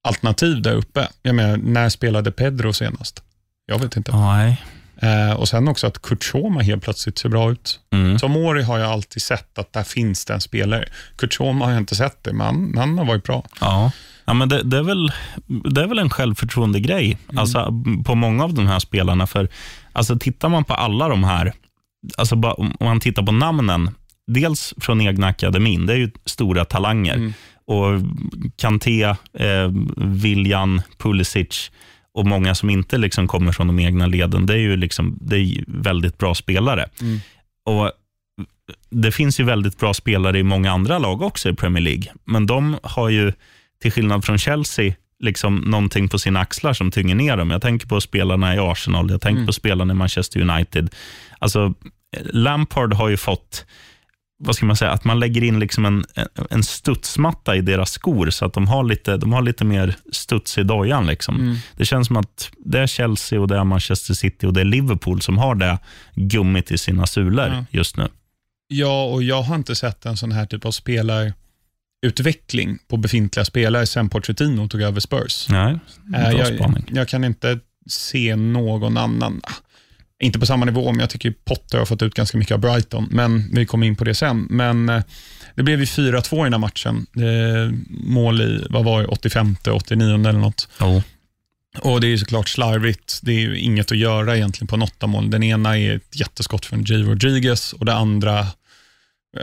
alternativ där uppe. Jag menar, när spelade Pedro senast? Jag vet inte. nej. Eh, och sen också att Kurt Schoma helt plötsligt ser bra ut. Mm. Som Mori har jag alltid sett att där finns det en spelare. Kurt Schoma har jag inte sett det, men han, har varit bra. Ja. Ja, men det, det, är väl, det är väl en självförtroende-grej alltså, på många av de här spelarna. För alltså, Tittar man på alla de här, alltså, om man tittar på namnen, dels från egna akademin, det är ju stora talanger. Och Kanté, eh, William, Pulisic och många som inte liksom kommer från de egna leden, det är ju liksom, det är väldigt bra spelare. Och Det finns ju väldigt bra spelare i många andra lag också i Premier League, men de har ju, till skillnad från Chelsea, liksom någonting på sina axlar som tynger ner dem. Jag tänker på spelarna i Arsenal, jag tänker på spelarna i Manchester United. Alltså, Lampard har ju fått vad ska man säga, att man lägger in liksom en, en studsmatta i deras skor så att de har lite, de har lite mer studs i dojan. Liksom. Det känns som att det är Chelsea, och det är Manchester City och det är Liverpool som har det gummit i sina sulor Ja. just nu. Ja, och jag har inte sett en sån här typ av spelarutveckling på befintliga spelare sen Pochettino tog över Spurs. Nej, Eh, bra jag, spaning. jag kan inte se någon annan. Inte på samma nivå, men jag tycker Potter har fått ut ganska mycket av Brighton, men vi kommer in på det sen. Men eh, det blev ju 4-2 i den här matchen. Mål i, vad var det, 85, 89 eller något. Jo. Och Det är ju såklart slarvigt. Det är ju inget att göra egentligen på något av målen. Den ena är ett jätteskott från J. Rodriguez och det andra,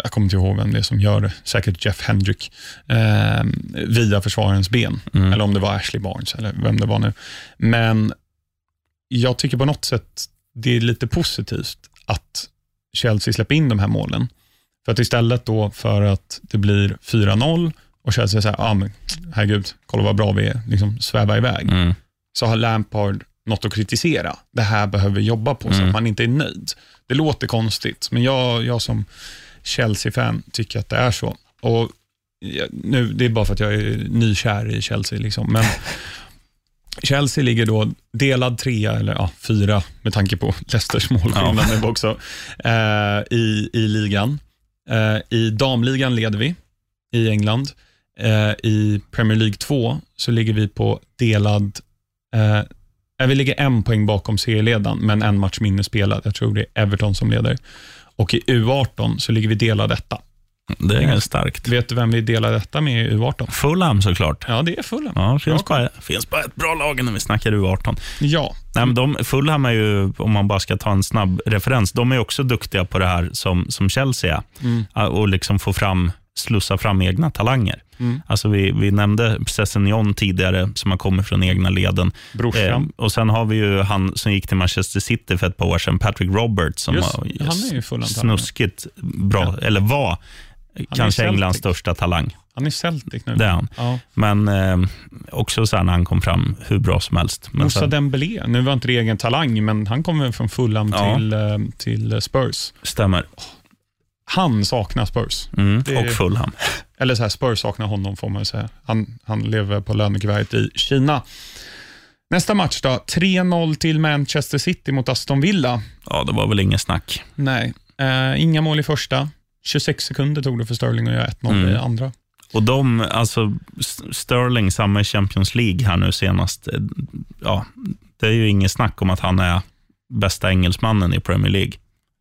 jag kommer inte ihåg vem det är som gör det, säkert Jeff Hendrick, eh, via försvararens ben. Mm. Eller om det var Ashley Barnes eller vem det var nu. Men jag tycker på något sätt det är lite positivt att Chelsea släpper in de här målen. För att istället då för att det blir 4-0 och Chelsea säger, ah, men herregud, kolla vad bra vi är, liksom sväva iväg Mm. så har Lampard något att kritisera. Det här behöver vi jobba på så Mm. att man inte är nöjd. Det låter konstigt, men jag, jag som Chelsea-fan tycker att det är så. Och jag, nu, Det är bara för att jag är nykär i Chelsea. Liksom. Men Chelsea ligger då delad trea, eller ja, fyra med tanke på Leicesters målskillnad ja. också, eh, i, i ligan. Eh, I damligan leder vi i England. Eh, I Premier League 2 så ligger vi på delad Eh, vi ligger en poäng bakom serieledaren, men en match mindre spelad. Jag tror det är Everton som leder. Och i U18 så ligger vi delad detta. Det är starkt. Vet du vem vi delar detta med i U18? Fulham såklart. Ja, det är Fulham. Ja, finns, Ja. bara, finns bara ett bra lag när vi snackar U18. Ja, Nej, men de, Fulham är ju, om man bara ska ta en snabb referens, de är också duktiga på det här som, som Chelsea. Mm. Och liksom få fram slussa fram egna talanger. Mm. Alltså vi, vi nämnde Sessignon tidigare, som har kommit från egna leden. Eh, och Sen har vi ju han som gick till Manchester City för ett par år sedan, Patrick Roberts, som Just, har han är ju full av talang. snuskigt bra, eller var kanske. Englands största talang. Han är Celtic nu. Det är han. Ja. Men eh, också så här när han kom fram, hur bra som helst. Men Moussa sen, Dembélé, nu var inte det egen talang, men han kommer från Fulham Ja. till, eh, till Spurs. stämmer. Han saknar Spurs. Mm, Det- Och Fulham. Eller så här, Spurs saknar honom får man säga. Han, han lever på lönekuvertet i Kina. Nästa match då. 3-0 till Manchester City mot Aston Villa. Ja, det var väl inget snack. Nej, eh, inga mål i första. 26 sekunder tog det för Sterling att göra 1-0 Mm. i andra. Och de, alltså Sterling, samma i Champions League här nu senast. eh, Ja, det är ju inget snack om att han är bästa engelsmannen i Premier League.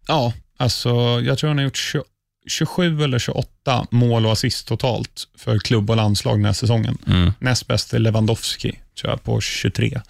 Ja, alltså jag tror han har gjort 20, 27 eller 28 mål och assist totalt för klubb och landslag den här säsongen. Mm. Näst bäst är Lewandowski, tror jag, på 23.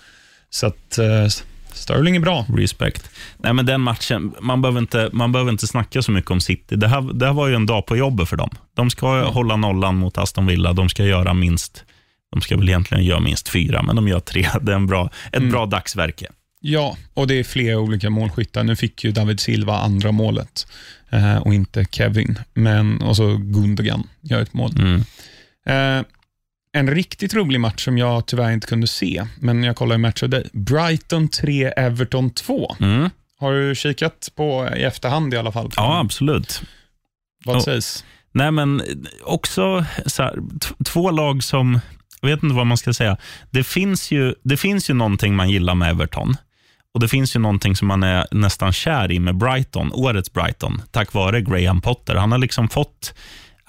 Så att eh, Sterling är bra. Respect. Nej, men den matchen, man behöver, inte, man behöver inte snacka så mycket om City. Det här, det här var ju en dag på jobbet för dem. De ska Ja. hålla nollan mot Aston Villa. De ska göra minst, de ska väl egentligen göra minst fyra, men de gör tre. Det är en bra, ett Mm. bra dagsverke. Ja, och det är flera olika målskyttar. Nu fick ju David Silva andra målet eh, och inte Kevin. Men, och så Gundogan gör ett mål. Mm. Eh, en riktigt rolig match som jag tyvärr inte kunde se, men jag kollade i Match of Day. Brighton 3, Everton 2. Mm. Har du kikat på i efterhand i alla fall? Ja, absolut. Vad Och- sägs? Nej, men också så här, två lag som, jag vet inte vad man ska säga. Det finns, ju, det finns ju någonting man gillar med Everton. Och Det finns ju någonting som man är nästan kär i med Brighton, årets Brighton, tack vare Graham Potter. Han har liksom fått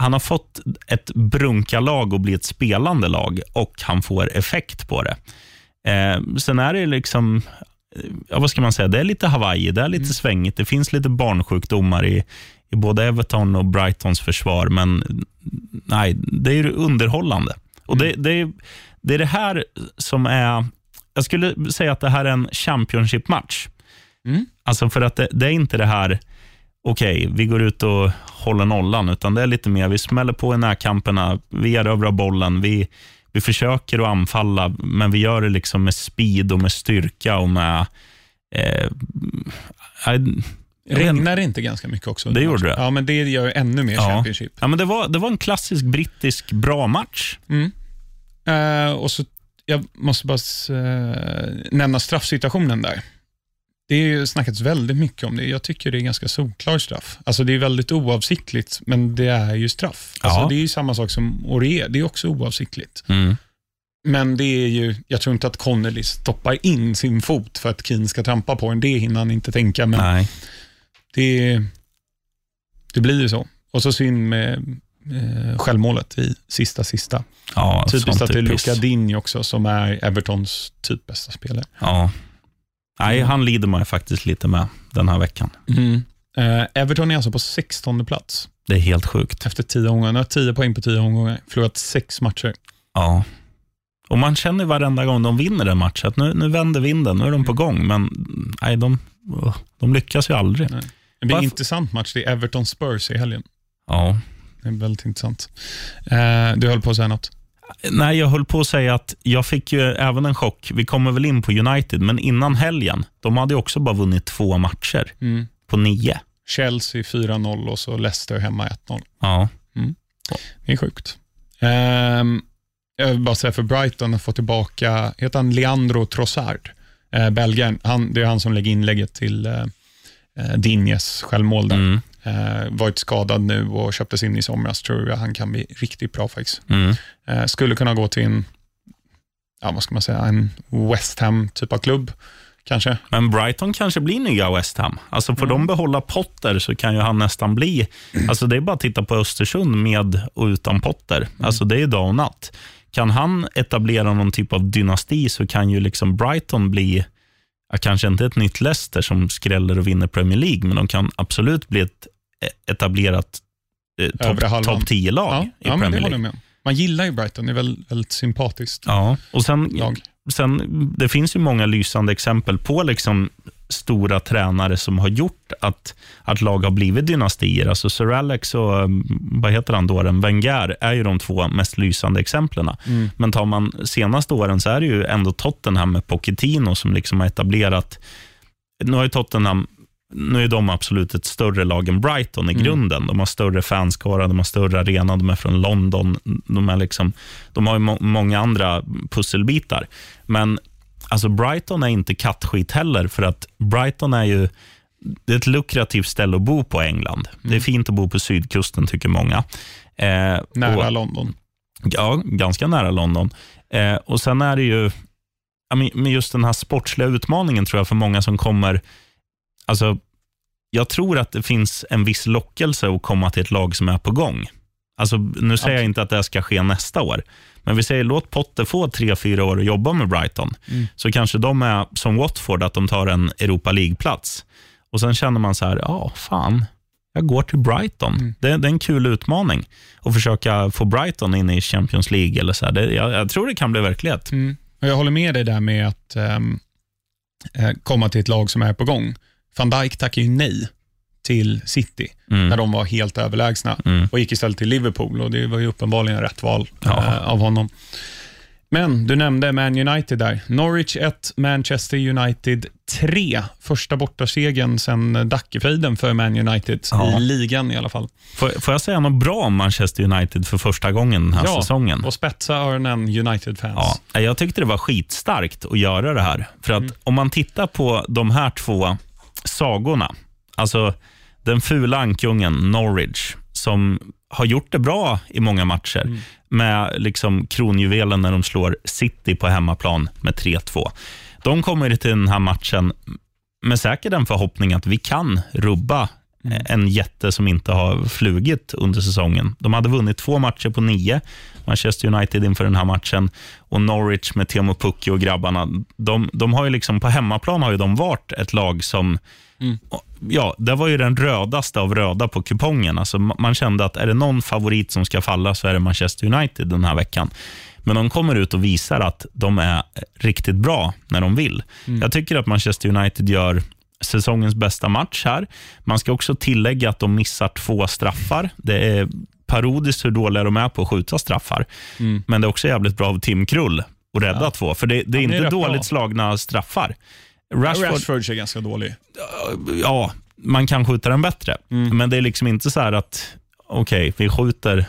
han har fått ett brunkalag att bli ett spelande lag och han får effekt på det. Eh, sen är det liksom, ja, vad ska man säga, det är lite Hawaii, det är lite svängigt, det finns lite barnsjukdomar i, i både Everton och Brightons försvar, men nej, det är ju underhållande. Och det, det, är, det är det här som är, jag skulle säga att det här är en Championship-match. Mm. Alltså för att det, det är inte det här, okej, vi går ut och håller nollan, utan det är lite mer, vi smäller på i närkamperna, vi erövrar bollen, vi, vi försöker att anfalla, men vi gör det liksom med speed och med styrka och med... Eh, vet inte. Regnar det inte ganska mycket också? Det gjorde det. Ja, men det gör ännu mer Ja. Championship. Ja, men det, var, det var en klassisk brittisk bra match. Mm. Eh, och så, jag måste bara eh, nämna straffsituationen där. Det är ju snackats väldigt mycket om det. Jag tycker det är ganska solklar straff. Alltså det är väldigt oavsiktligt, men det är ju straff. Alltså Ja. Det är ju samma sak som Aurier. Det är också oavsiktligt. Mm. Men det är ju, jag tror inte att Connolly stoppar in sin fot för att Keane ska trampa på den. Det hinner han inte tänka, men Nej. det, det blir ju så. Och så synd med eh, självmålet i sista, sista. Ja, Typiskt att det är. Luca Dini också som är Evertons typ bästa spelare. Ja. Nej, Mm. han lider man ju faktiskt lite med den här veckan. Eh, Everton är alltså på 16 plats Det är helt sjukt. efter 10 omgångar. Nu har 10 poäng på 10 omgångar. Förlorat sex matcher. Ja. Och Man känner varenda gång de vinner en match att nu, nu vänder vinden, nu är de på gång. Men nej, de, de lyckas ju aldrig. Nej. Det blir en intressant match. Det är Everton Spurs i helgen. Ja. Det är väldigt intressant. Eh, du höll på att säga något? Nej, jag höll på att säga att jag fick ju även en chock. Vi kommer väl in på United, men innan helgen, de hade också bara vunnit två matcher på nio. Chelsea 4-0 och så Leicester hemma 1-0. Ja. Det är sjukt. Ehm, jag vill bara säga för Brighton att få tillbaka, heter han Leandro Trossard, uh, belgaren. Han, det är han som lägger inlägget till uh, Dinjes självmål där. Mm. Eh, varit skadad nu och köptes in i somras. Tror jag han kan bli riktigt bra faktiskt. Mm. Eh, skulle kunna gå till en, ja, vad ska man säga, en West Ham typ av klubb kanske. Men Brighton kanske blir nya West Ham. Alltså får de behålla Potter så kan ju han nästan bli... Alltså det är bara att titta på Östersund med och utan Potter. Alltså det är dag och natt. Kan han etablera någon typ av dynasti så kan ju liksom Brighton bli, kanske inte ett nytt Leicester som skräller och vinner Premier League, men de kan absolut bli ett etablerat eh, topp top 10-lag Ja, i ja Premier League. Man gillar ju Brighton, det är väldigt, väldigt sympatiskt Ja, och sen, lag. sen, det finns ju många lysande exempel på liksom stora tränare som har gjort att, att lag har blivit dynastier. Alltså Sir Alex och mm, vad heter han då, den Wenger är ju de två mest lysande exemplen. Mm. Men tar man senaste åren så är det ju ändå Tottenham med Pochettino som liksom har etablerat nu har ju Tottenham nu är de absolut ett större lag än Brighton i grunden. De har större fanskara, de har större arena, de är från London. De, är liksom, de har ju må många andra pusselbitar. Men alltså Brighton är inte kattskit heller, för att Brighton är ju det är ett lukrativt ställe att bo på i England. Det är fint att bo på sydkusten, tycker många. Eh, Nära och- London. Ja, ganska nära London. Eh, och Sen är det ju, men just den här sportsliga utmaningen tror jag för många som kommer, alltså, jag tror att det finns en viss lockelse att komma till ett lag som är på gång. Alltså, nu säger jag inte att det ska ske nästa år, men vi säger låt Potter få tre, fyra år att jobba med Brighton, så kanske de är som Watford, att de tar en Europa League-plats. Och Sen känner man så här, ja, fan, jag går till Brighton. Det, det är en kul utmaning att försöka få Brighton in i Champions League. Eller så. Det, jag, jag tror det kan bli verklighet. Mm. Och jag håller med dig där med att eh, komma till ett lag som är på gång. Van Dijk tackade ju nej till City Mm. när de var helt överlägsna Mm. och gick istället till Liverpool och det var ju uppenbarligen rätt val Ja. eh, av honom. Men du nämnde Man United där. Norwich 1, Manchester United 3. Första bortasegern sedan Dackefejden för Man United Ja. i ligan i alla fall. Får, får jag säga något bra om Manchester United för första gången den här säsongen? och spetsa öronen United-fans. Ja, jag tyckte det var skitstarkt att göra det här. För att om man tittar på de här två sagorna, alltså den fula ankungen Norwich, som har gjort det bra i många matcher, med liksom kronjuvelen när de slår City på hemmaplan med 3-2. De kommer till den här matchen med säkert en förhoppning att vi kan rubba en jätte som inte har flugit under säsongen. De hade vunnit två matcher på nio, Manchester United inför den här matchen och Norwich med Teemu Pukki och grabbarna. De, de har ju liksom, på hemmaplan har ju de varit ett lag som Ja, det var ju den rödaste av röda på kupongen. Alltså, ma- man kände att är det någon favorit som ska falla så är det Manchester United den här veckan. Men de kommer ut och visar att de är riktigt bra när de vill. Jag tycker att Manchester United gör säsongens bästa match här. Man ska också tillägga att de missar två straffar. Det är parodiskt hur dåliga de är på att skjuta straffar. Men det är också jävligt bra av Tim Krull att rädda två, för det, det är är inte rätt dåligt bra. slagna straffar. Rashford, Rashford är ganska dålig. ja, man kan skjuta den bättre. Men det är liksom inte så här att, okej, vi skjuter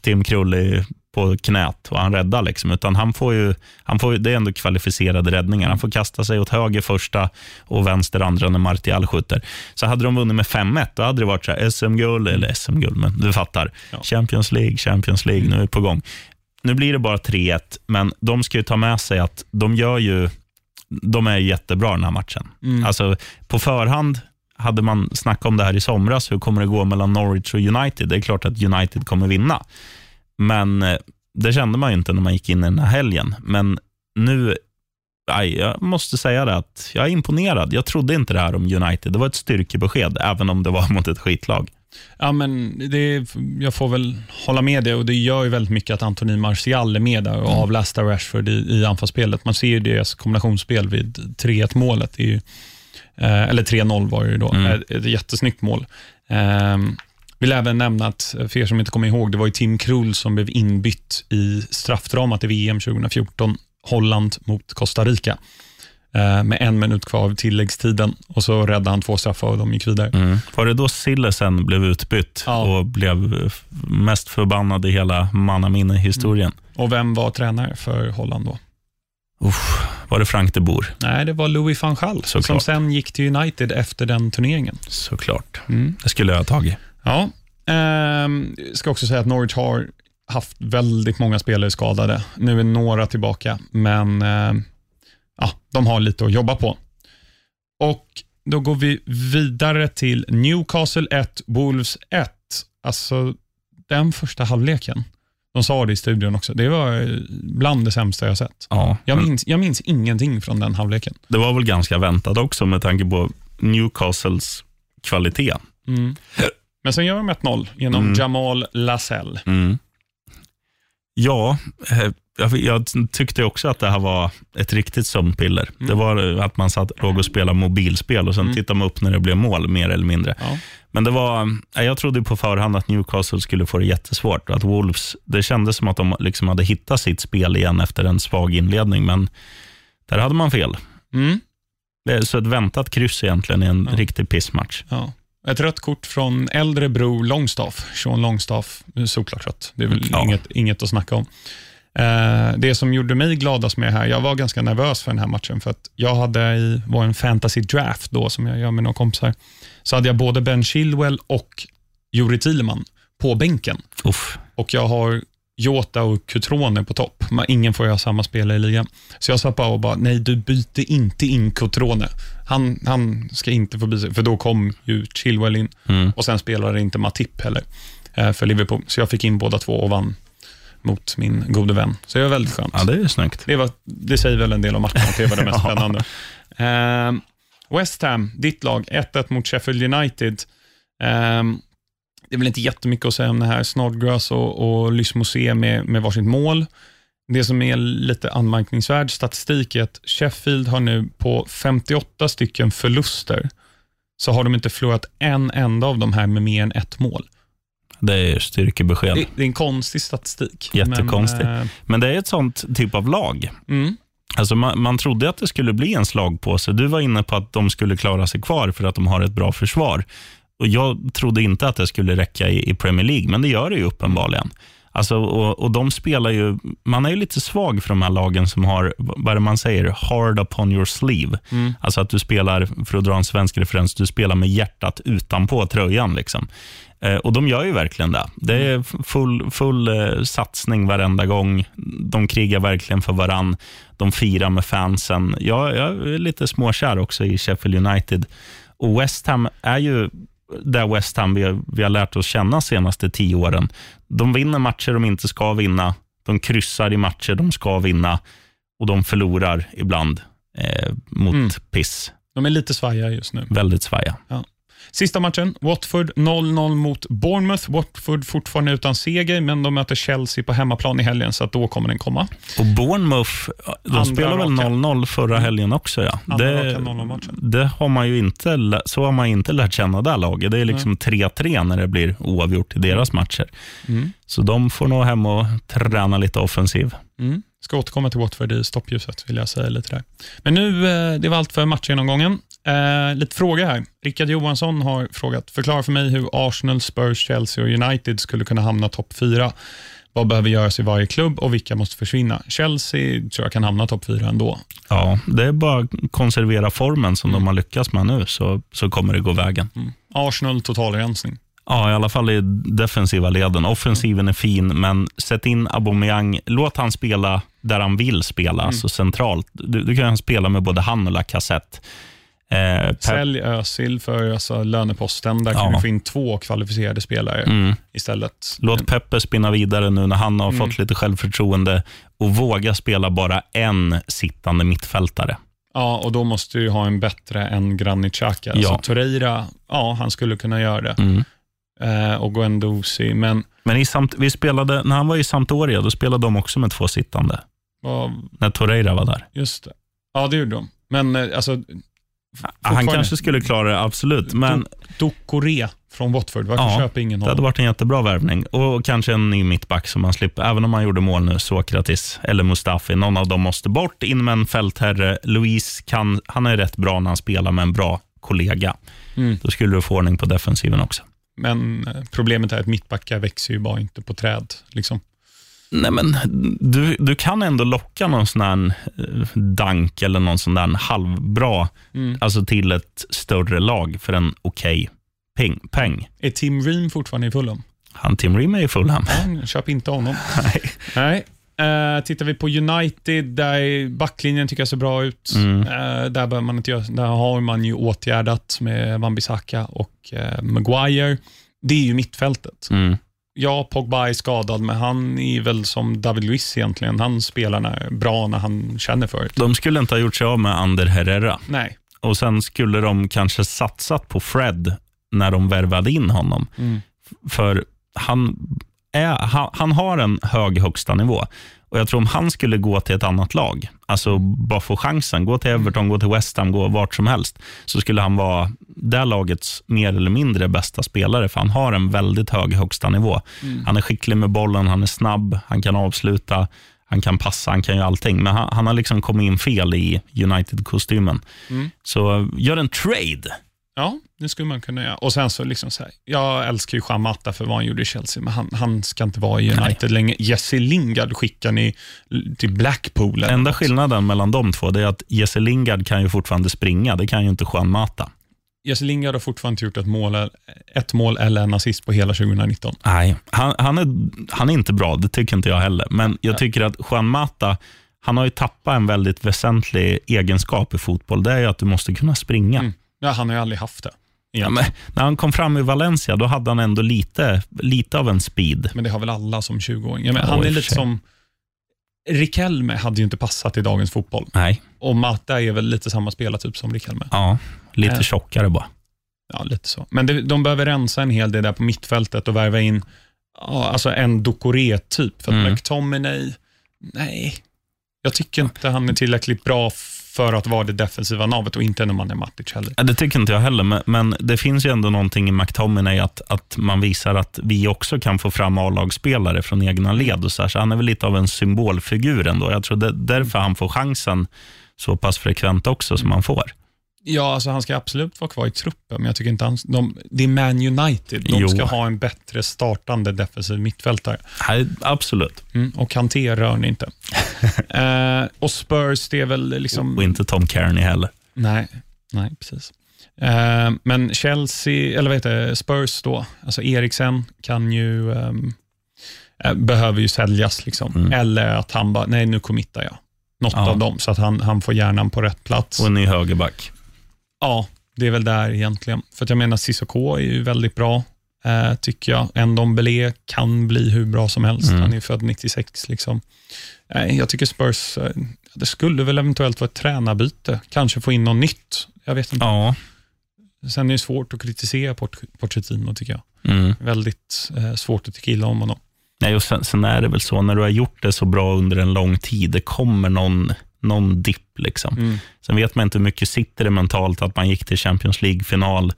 Tim Krull i- på knät och han räddar. Liksom, utan han får ju, han får det är ändå kvalificerade räddningar. Han får kasta sig åt höger första och vänster andra när Martial skjuter. Så hade de vunnit med 5-1, då hade det varit så SM-guld, eller SM-guld, men du fattar. Champions League, Champions League, nu är det på gång. Nu blir det bara 3-1, men de ska ju ta med sig att de gör ju de är jättebra den här matchen. Alltså, på förhand hade man snackat om det här i somras. Hur kommer det gå mellan Norwich och United? Det är klart att United kommer vinna. Men eh, det kände man ju inte när man gick in i den här helgen. Men nu, aj, jag måste säga det att jag är imponerad. Jag trodde inte det här om United. Det var ett styrkebesked, även om det var mot ett skitlag. Ja, men det, jag får väl hålla med dig och det gör ju väldigt mycket att Anthony Martial är med där och avlastar Rashford i, i anfallsspelet. Man ser ju deras kombinationsspel vid 3-1 målet. Ju, eh, eller 3-0 var det ju då. Ett, ett jättesnyggt mål. Eh, vill även nämna att, för er som inte kommer ihåg, det var ju Tim Krul som blev inbytt i straffdramat i VM 2014, Holland mot Costa Rica. Eh, med en minut kvar av tilläggstiden och så räddade han två straffar och de gick vidare. Var det då Sillesen blev utbytt Ja. och blev eh, mest förbannad i hela mannaminne-historien? Och vem var tränare för Holland då? Uff, var det Frank de Boer? Nej, det var Louis van Gaal, som Såklart. sen gick till United efter den turneringen. Såklart. Mm. Det skulle jag ha tagit. Ja, ehm, ska också säga att Norwich har haft väldigt många spelare skadade. Nu är några tillbaka, men ehm, ja, de har lite att jobba på. Och Då går vi vidare till Newcastle 1, Wolves 1. Alltså, den första halvleken, de sa det i studion också, det var eh, bland det sämsta jag sett. Ja, Jag minns, jag minns ingenting från den halvleken. det var väl ganska väntat också med tanke på Newcastles kvalitet. Men sen gör de 1-0 genom Mm. Jamal Lascelles. Mm. Ja, eh, jag, tyckte också att det här var ett riktigt sömnpiller. Det var att man satt, låg och spelade mobilspel och sen tittade man upp när det blev mål, mer eller mindre. Ja. Men det var, nej, jag trodde på förhand att Newcastle skulle få det jättesvårt. Att Wolves, det kändes som att de liksom hade hittat sitt spel igen efter en svag inledning, men där hade man fel. Mm. Det är så ett väntat kryss egentligen i en Ja. riktig pissmatch. Ja. Ett rött kort från äldre bror Longstaff. Sean Longstaff, såklart rött. Det är väl Ja. inget, inget att snacka om. Eh, det som gjorde mig gladast med det här, jag var ganska nervös för den här matchen, för att jag hade i var en fantasy draft då, som jag gör med några kompisar, så hade jag både Ben Chilwell och Juri Thielemann på bänken. Uff. Och jag har Jota och Cutrone på topp. Ingen får ha samma spelare i ligan. Så jag sa bara och bara, nej du byter inte in Cutrone. Han, han ska inte få byta, för då kom ju Chilwell in Mm. och sen spelade inte Matip heller eh, för Liverpool. Så jag fick in båda två och vann mot min gode vän. Så det var väldigt skönt. Ja, det är ju snyggt. Det, var, det säger väl en del om matchen, att det var det mest spännande. Ehm, West Ham, ditt lag, 1-1 mot Sheffield United. Ehm, det är väl inte jättemycket att säga om det här. Snodgrass och, och Lysmosé med, med varsitt mål. Det som är lite anmärkningsvärd statistik är att Sheffield har nu på 58 stycken förluster, så har de inte förlorat en enda av de här med mer än ett mål. Det är styrkebesked. Det, det är en konstig statistik. Jättekonstig. Men, eh, Men det är ett sånt typ av lag. mm, Alltså man, man trodde att det skulle bli en slagpåse. Du var inne på att de skulle klara sig kvar för att de har ett bra försvar. Och Jag trodde inte att det skulle räcka i, i Premier League, men det gör det ju uppenbarligen. Alltså, och, och de spelar ju, man är ju lite svag för de här lagen som har, vad är det man säger, hard upon your sleeve. Mm. Alltså att du spelar, för att dra en svensk referens, du spelar med hjärtat utanpå tröjan. Liksom. Eh, och de gör ju verkligen det. Det är full, full eh, satsning varenda gång. De krigar verkligen för varann. De firar med fansen. Jag, jag är lite småkär också i Sheffield United. Och West Ham är ju där West Ham vi, vi har lärt oss känna senaste tio åren. De vinner matcher de inte ska vinna. De kryssar i matcher de ska vinna. Och de förlorar ibland eh, mot Mm. piss. de är lite svajiga just nu. Väldigt svaja. Sista matchen, Watford 0-0 mot Bournemouth. Watford fortfarande utan seger, men de möter Chelsea på hemmaplan i helgen, så då kommer den komma. Och Bournemouth, de Andra spelade väl raka. 0-0 förra helgen också. Ja. Andra Det, raka 0-0-matchen. det har man ju inte, så har man inte lärt känna det här laget. Det är liksom 3-3 när det blir oavgjort i deras matcher. Mm. Så de får nog hem och träna lite offensiv. Mm. Ska återkomma till Watford i stoppljuset, vill jag säga lite där. Men nu, eh, det var allt för matchgenomgången. Eh, lite frågor här. Rickard Johansson har frågat, förklara för mig hur Arsenal, Spurs, Chelsea och United skulle kunna hamna topp fyra. Vad behöver göras i varje klubb och vilka måste försvinna? Chelsea tror jag kan hamna topp fyra ändå. Ja, det är bara att konservera formen som de har lyckats med nu, så, så kommer det gå vägen. Mm. Arsenal, totalrensning. Ja, i alla fall i defensiva leden. Offensiven är fin, men sätt in Aubameyang. Låt han spela där han vill spela, alltså centralt. Du, du kan spela med både han och Lacazette. Eh, Sälj Özil för alltså, löneposten. Där kan Ja. du få in två kvalificerade spelare mm. istället. Låt Peppe spinna vidare nu när han har Mm. fått lite självförtroende och våga spela bara en sittande mittfältare. Ja, och då måste du ha en bättre än Granit Xhaka. Alltså, Ja. Torreira, ja, han skulle kunna göra det. Mm. Eh, och Guendouzi, men Men i samt, vi spelade, när han var i Sampdoria, då spelade de också med två sittande. vad, När Torreira var där. just det. Ja, det gjorde de. Men eh, alltså, Han kanske skulle klara det, absolut. Men Doucouré från Watford, varför Ja, köper ingen Det hade honom? varit en jättebra värvning. Och kanske en ny mittback som man slipper. Även om man gjorde mål nu, Sokratis eller Mustafi. Någon av dem måste bort. In med en fältherre. Louise kan, han är rätt bra när han spelar med en bra kollega. Mm. Då skulle du få ordning på defensiven också. Men eh, problemet är att mittbackar växer ju bara inte på träd. Liksom. Nej, men du, du kan ändå locka någon sån här eh, dank eller någon sån där halvbra Mm. alltså till ett större lag för en okej peng, peng. Är Tim Ream fortfarande i Fulham? Han Tim Ream är i Fulham. Köp inte honom. Nej. Nej. Uh, tittar vi på United, där backlinjen tycker jag ser bra ut. Mm. Eh, där, man inte göra, där har man ju åtgärdat med Wan-Bissaka och uh, Maguire. Det är ju mittfältet. Mm. Ja, Pogba är skadad, men han är väl som David Luiz egentligen. Han spelar när, bra när han känner för det. De skulle inte ha gjort sig av med Ander Herrera. Nej. Och Sen skulle de kanske satsat på Fred när de värvade in honom. Mm. För han, är, han, han har en hög högsta nivå. Och Jag tror om han skulle gå till ett annat lag, alltså bara få chansen, gå till Everton, gå till West Ham, gå vart som helst, så skulle han vara det lagets mer eller mindre bästa spelare, för han har en väldigt hög högsta nivå. Han är skicklig med bollen, han är snabb, han kan avsluta, han kan passa, han kan göra allting. Men han, han har liksom kommit in fel i United-kostymen. Så gör en trade. Ja, det skulle man kunna göra. Och sen så liksom så här, jag älskar ju Juan Mata för vad han gjorde i Chelsea, men han, han ska inte vara i United längre. Jesse Lingard skickar ni till Blackpool. Enda något. skillnaden mellan de två är att Jesse Lingard kan ju fortfarande springa. Det kan ju inte Juan Mata. Jesse Lingard har fortfarande inte gjort ett mål, ett mål eller en assist på hela 2019. Nej, han, han, är, han är inte bra. Det tycker inte jag heller. Men jag tycker att Juan Mata, han har ju tappat en väldigt väsentlig egenskap i fotboll. Det är ju att du måste kunna springa. Mm. Ja, han har ju aldrig haft det. Ja, när han kom fram i Valencia, då hade han ändå lite, lite av en speed. Men det har väl alla som 20-åring. Ja, han är lite som... Rikelme hade ju inte passat i dagens fotboll. Nej, Och Mata är väl lite samma spelartyp som Rikelme. ja, lite Äh. tjockare bara. Ja, lite så. Men det, de behöver rensa en hel del där på mittfältet och värva in ja, alltså en Ducoré-typ. För att Mm. McTominay, nej. Jag tycker inte han är tillräckligt bra för att vara det defensiva navet och inte när man är Matic heller. Ja, Det tycker inte jag heller, men, men det finns ju ändå någonting i McTominay att, att man visar att vi också kan få fram A-lagsspelare från egna led. Och så, här, så han är väl lite av en symbolfigur ändå. Jag tror det är därför han får chansen så pass frekvent också som han får. Ja, alltså han ska absolut vara kvar i truppen, men jag tycker inte han... De, det är Man United. De Jo. ska ha en bättre startande defensiv mittfältare. Nej, absolut. Mm, och Kanté rör ni inte. eh, och Spurs, det är väl liksom... Och inte Tom Kearney heller. Nej, nej precis. Eh, men Chelsea, eller vad heter det, Spurs då, alltså Eriksen kan ju, ehm, eh, behöver ju säljas. Liksom. Mm. Eller att han bara, nej nu committar jag. Något Ja. av dem, så att han, han får hjärnan på rätt plats. Och en ny högerback. Ja, det är väl där egentligen. För jag menar, Cissoko är ju väldigt bra, eh, tycker jag. Ndombele kan bli hur bra som helst. Mm. Han är född 96. Liksom. Eh, jag tycker Spurs, eh, det skulle väl eventuellt vara ett tränarbyte. Kanske få in något nytt. Jag vet inte. Ja. Sen är det svårt att kritisera Port- Pochettino, tycker jag. Mm. Väldigt eh, svårt att tycka illa om honom. Nej, och sen, sen är det väl så, när du har gjort det så bra under en lång tid, det kommer någon, någon dipp. Liksom. Mm. Sen vet man inte hur mycket sitter det mentalt att man gick till Champions League-final.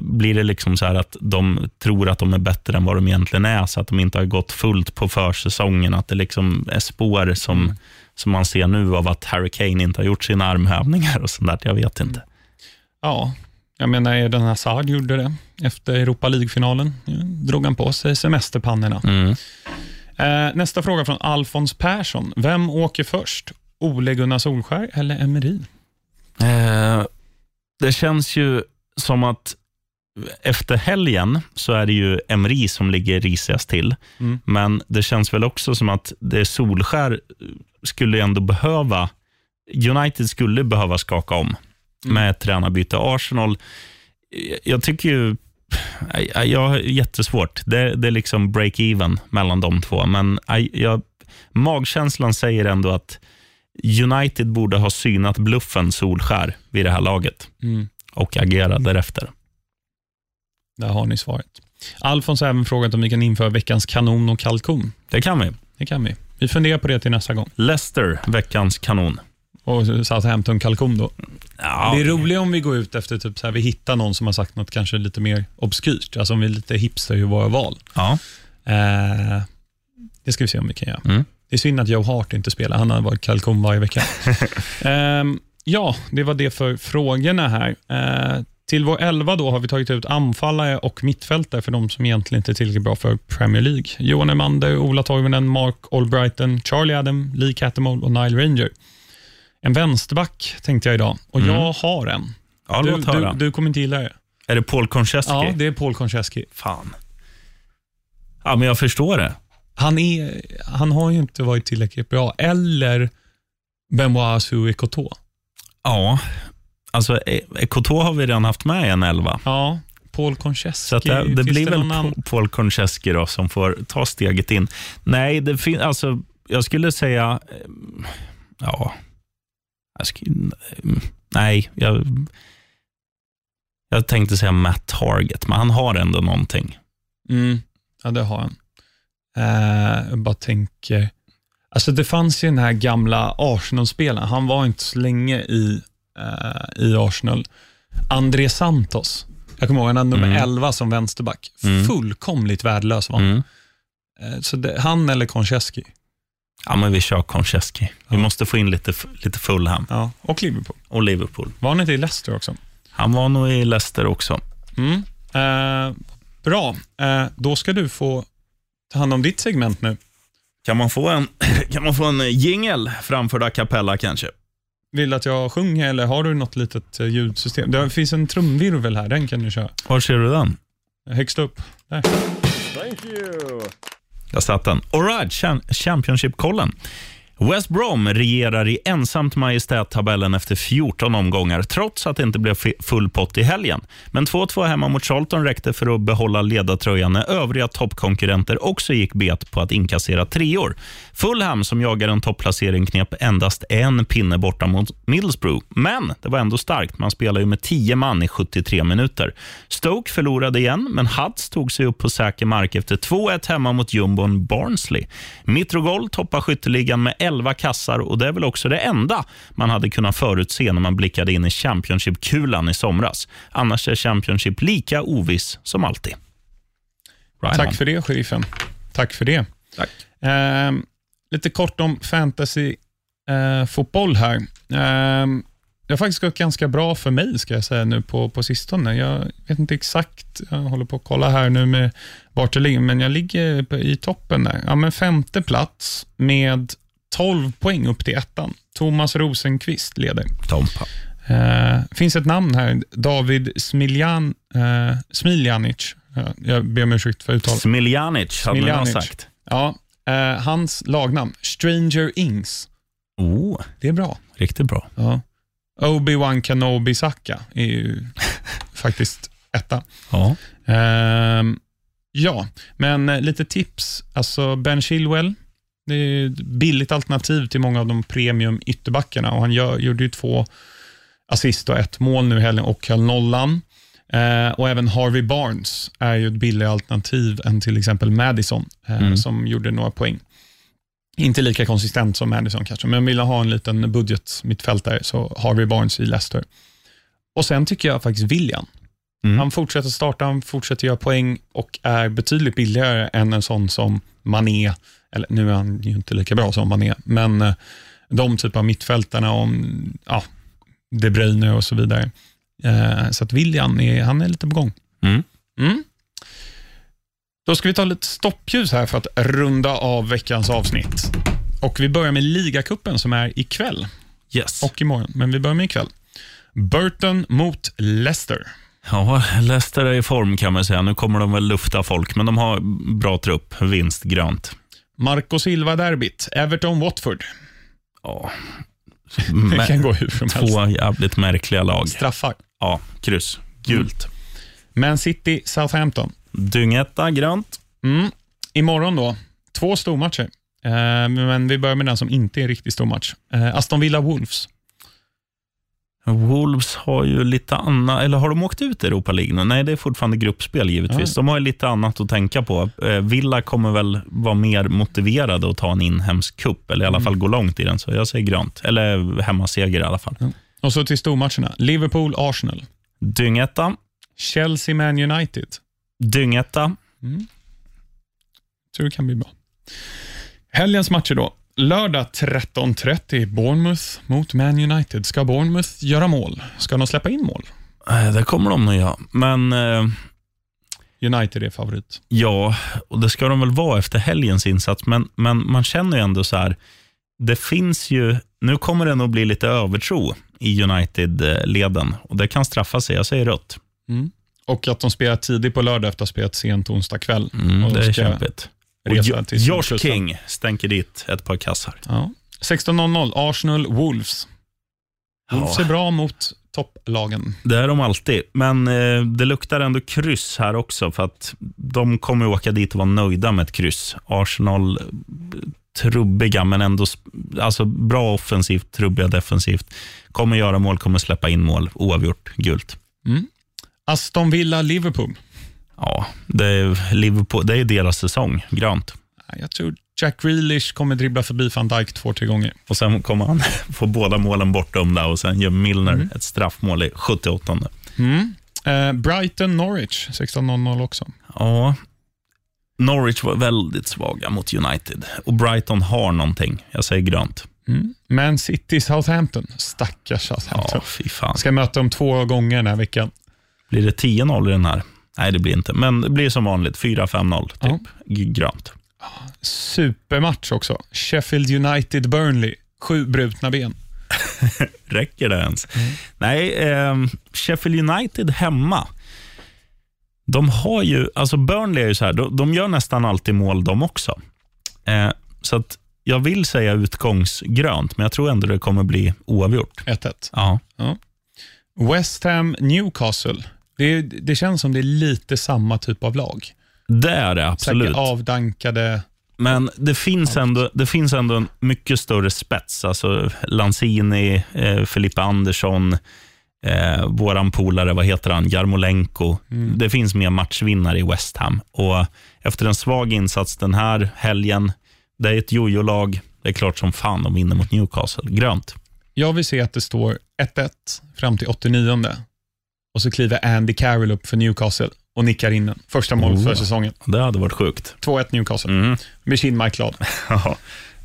Blir det liksom så här att de tror att de är bättre än vad de egentligen är, så att de inte har gått fullt på försäsongen, att det liksom är spår som, Mm. som man ser nu av att Harry Kane inte har gjort sina armhävningar och sånt där. Jag vet inte. Ja, jag menar Eden Hazard gjorde det efter Europa League-finalen. Drog han på sig semesterpannorna. Mm. Eh, nästa fråga från Alfons Persson. Vem åker först? Ole Gunnar Solskär eller Emery? Eh, det känns ju som att efter helgen så är det ju Emri som ligger risigast till. Mm. Men det känns väl också som att det Solskär skulle ändå behöva, United skulle behöva skaka om med ett tränarbyte. Arsenal, jag tycker ju, jag har jättesvårt. Det, det är liksom break-even mellan de två, men jag, magkänslan säger ändå att United borde ha synat bluffen Solskär vid det här laget Mm. och agera därefter. Där har ni svaret. Alfons har även frågat om vi kan införa veckans kanon och kalkon. Det kan vi. Det kan vi. Vi funderar på det till nästa gång. Leicester, veckans kanon. Och Southampton kalkon då. Ja, Det är roligt om vi går ut efter typ så här, vi hittar någon som har sagt något kanske lite mer obskyrt. Alltså om vi är lite hipster i våra val. ja. Eh, det ska vi se om vi kan göra. Mm. Det är synd att Joe Hart inte spelar. Han har varit kalkon varje vecka. Ehm, ja, det var det för frågorna här. Eh, till vår elva då har vi tagit ut anfallare och mittfältare för de som egentligen inte är tillräckligt bra för Premier League. Johan Emander, Ola Toivonen, Mark Albrighton, Charlie Adam, Lee Cattermole och Nile Ranger. En vänsterback tänkte jag idag och Mm. jag har en. ja Du, du, du kommer inte gilla det. Är det Paul Konchesky? Ja, det är Paul Konchesky. Fan. Ja, men jag förstår det. Han, är, han har ju inte varit tillräckligt bra. Eller Benoit Suekoto. Ja, alltså Ekoto har vi redan haft med i en elva. Ja, Paul Konchesky. Så det, det blir väl någon annan? Pa- Paul Konchesky då som får ta steget in. Nej, det fin- alltså, jag skulle säga... eh, Ja... Jag skulle, nej, jag, jag tänkte säga Matt Target, men han har ändå någonting. Mm, ja, det har han. Eh, jag bara tänker. Alltså det fanns ju den här gamla Arsenal-spelaren, han var inte så länge i, eh, i Arsenal. André Santos. Jag kommer ihåg, han hade nummer Mm. 11 som vänsterback. Mm. Fullkomligt värdelös var han. Mm. Eh, Så det, han eller Konchesky. Ja, men vi kör Konchesky. Vi Ja. måste få in lite, lite Fulham Ja, och Liverpool. och Liverpool. Var han inte i Leicester också? Han var nog i Leicester också. Mm. Eh, bra, eh, då ska du få ta hand om ditt segment nu. Kan man få en, kan man få en jingel framförd a cappella kanske? Vill du att jag sjunger eller har du något litet eh, ljudsystem? Det finns en trumvirvel här, den kan du köra. Var ser du den? Högst upp. Där. Thank you. Jag satt den. Alright, Cham- Championship-kollen. West Brom regerar i ensamt majestät-tabellen efter 14 omgångar, trots att det inte blev full pott i helgen. Men 2-2 hemma mot Charlton räckte för att behålla ledartröjan när övriga toppkonkurrenter också gick bet på att inkassera treor. Fulham, som jagar en topplacering, knep endast en pinne borta mot Middlesbrough. Men det var ändå starkt. Man spelar ju med 10 man i 73 minuter. Stoke förlorade igen, men Huds tog sig upp på säker mark efter 2-1 hemma mot jumbon Barnsley. Mitrogol toppar skytteligan med 11 kassar och det är väl också det enda man hade kunnat förutse när man blickade in i Championship-kulan i somras. Annars är Championship lika oviss som alltid. Right Tack för det, sheriffen. Tack för det. Tack. Eh, lite kort om fantasy-fotboll här. Eh, det har faktiskt gått ganska bra för mig, ska jag säga, nu på, på sistone. Jag vet inte exakt, jag håller på att kolla här nu med vart jag ligger, men jag ligger i toppen där. Ja, men femte plats med 12 poäng upp till ettan. Thomas Rosenqvist leder. Tompa. Eh, finns ett namn här, David Smiljan, eh, Smiljanic. Ja, jag ber om ursäkt för uttalet. Smiljanic hade Smiljanic. sagt. Ja, eh, hans lagnamn, Stranger Ings. Oh, Det är bra. riktigt bra. Ja. Obi-Wan Kenobi Saka är ju faktiskt etta. Ja. Ehm, ja, men eh, lite tips. Alltså Ben Chilwell, det är ett billigt alternativ till många av de premium ytterbackarna och han gör, gjorde ju två assist och ett mål nu helgen och höll nollan. Eh, och även Harvey Barnes är ju ett billigare alternativ än till exempel Madison, eh, Mm. som gjorde några poäng. Inte lika konsistent som Madison kanske, men vill ha en liten budget mittfältare så Harvey Barnes i Leicester. Och Sen tycker jag faktiskt William. Mm. Han fortsätter starta, han fortsätter göra poäng och är betydligt billigare än en sån som Mané. Eller nu är han ju inte lika bra som Mané, men eh, de typ av mittfältarna om ja, De Bruyne och så vidare. Eh, Så att William är, han är lite på gång. Mm. Mm. Då ska vi ta lite stoppljus här för att runda av veckans avsnitt. Och Vi börjar med ligacupen som är ikväll Yes. och imorgon, men vi börjar med ikväll. Burton mot Leicester. Ja, Leicester är i form kan man säga. Nu kommer de väl lufta folk, men de har bra trupp. Vinst grönt. Marco Silva-derbyt, Everton-Watford. Ja. Det kan gå hur som helst. två jävligt märkliga lag. Straffar. Ja, kryss. Gult. Man City, Southampton. Dyngetta, grönt. Mm. Imorgon då, två stormatcher. Eh, men vi börjar med den som inte är en riktigt stor match. Eh, Aston Villa Wolves. Wolves har ju lite annat, eller har de åkt ut i Europa League nu? Nej, det är fortfarande gruppspel givetvis. Ja. De har ju lite annat att tänka på. Eh, Villa kommer väl vara mer motiverade att ta en inhemsk kupp eller i alla fall gå långt i den, så jag säger grönt. Eller hemmaseger i alla fall. Och så till stormatcherna. Liverpool Arsenal. Dyngetta, Chelsea Man United. dyngetta, Tror det kan bli bra. Helgens matcher då. Lördag 13.30 Bournemouth mot Man United. Ska Bournemouth göra mål? Ska de släppa in mål? Eh, det kommer de nog göra. Men eh, United är favorit. Ja, och det ska de väl vara efter helgens insats, men, men man känner ju ändå så här, det finns ju, nu kommer det nog bli lite övertro i United-leden och det kan straffa sig. Jag säger rött. Och att de spelar tidigt på lördag efter att ha spelat sent onsdag kväll. Mm, det är ska kämpigt. Resa till Sydkusten. King stänker dit ett par kassar. Ja. 16.00 Arsenal Wolves. Wolves Ja. är bra mot topplagen. Det är de alltid, men eh, det luktar ändå kryss här också, för att de kommer åka dit och vara nöjda med ett kryss. Arsenal, eh, trubbiga, men ändå alltså bra offensivt, trubbiga defensivt. Kommer göra mål, kommer släppa in mål. Oavgjort, gult. Aston Villa Liverpool. Ja, det är, Liverpool, det är deras säsong, grönt. Ja, Jag tror Jack Grealish kommer dribbla förbi van Dijk två, tre gånger. Och sen kommer han få båda målen bortdömda och sen gör Milner ett straffmål i 78. Mm. Eh, Brighton Norwich 16.00 också. Ja, Norwich var väldigt svaga mot United och Brighton har någonting. Jag säger grönt. Mm. Man City Southampton. Stackars Ja, Southampton. fy fan. Ska möta dem två gånger den här veckan. Blir det 10-0 i den här? Nej, det blir inte. Men det blir som vanligt 4-5-0. Typ. Ja. Grönt. Supermatch också. Sheffield United Burnley. Sju brutna ben. Räcker det ens? Nej, eh, Sheffield United hemma. De har ju, alltså Burnley är ju så här, de, de gör nästan alltid mål de också. Eh, så att jag vill säga utgångsgrönt, men jag tror ändå det kommer bli oavgjort. 1-1. Ja. West Ham Newcastle. Det, det känns som det är lite samma typ av lag. Det är det absolut. Säkert avdankade. Men det finns, ändå, det finns ändå en mycket större spets. Alltså Lanzini, eh, Filippa Andersson, eh, våran polare, vad heter han, Jarmolenko. Det finns mer matchvinnare i West Ham. Och efter en svag insats den här helgen, det är ett jojo-lag. Det är klart som fan de vinner mot Newcastle. Grönt. Jag vill se att det står 1-1 fram till 89 och så kliver Andy Carroll upp för Newcastle och nickar in den. Första målet för Oh. säsongen. Det hade varit sjukt. 2-1 Newcastle. Mm. Blir Kinmark glad. Ja.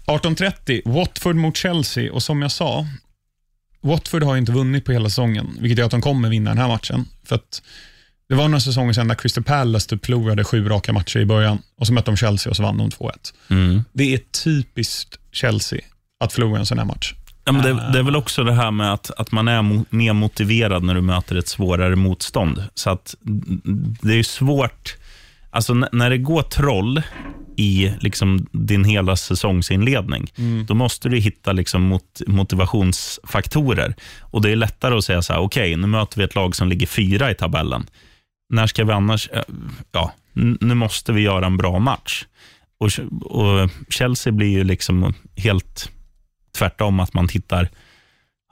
18.30, Watford mot Chelsea. Och som jag sa, Watford har inte vunnit på hela säsongen, vilket gör att de kommer vinna den här matchen. För att det var några säsonger sedan där Crystal Palace typ förlorade sju raka matcher i början och så mötte de Chelsea och så vann de 2-1. Mm. Det är typiskt Chelsea att förlora en sån här match. Ja, men det, det är väl också det här med att, att man är mo, mer motiverad när du möter ett svårare motstånd. Så att mm, det är svårt, alltså när det går troll i liksom din hela säsongsinledning, då måste du hitta liksom mot, motivationsfaktorer. Och Det är lättare att säga så här, okej, nu möter vi ett lag som ligger fyra i tabellen. När ska vi annars, eh, ja, nu måste vi göra en bra match. Och, och Chelsea blir ju liksom helt tvärtom, att man tittar,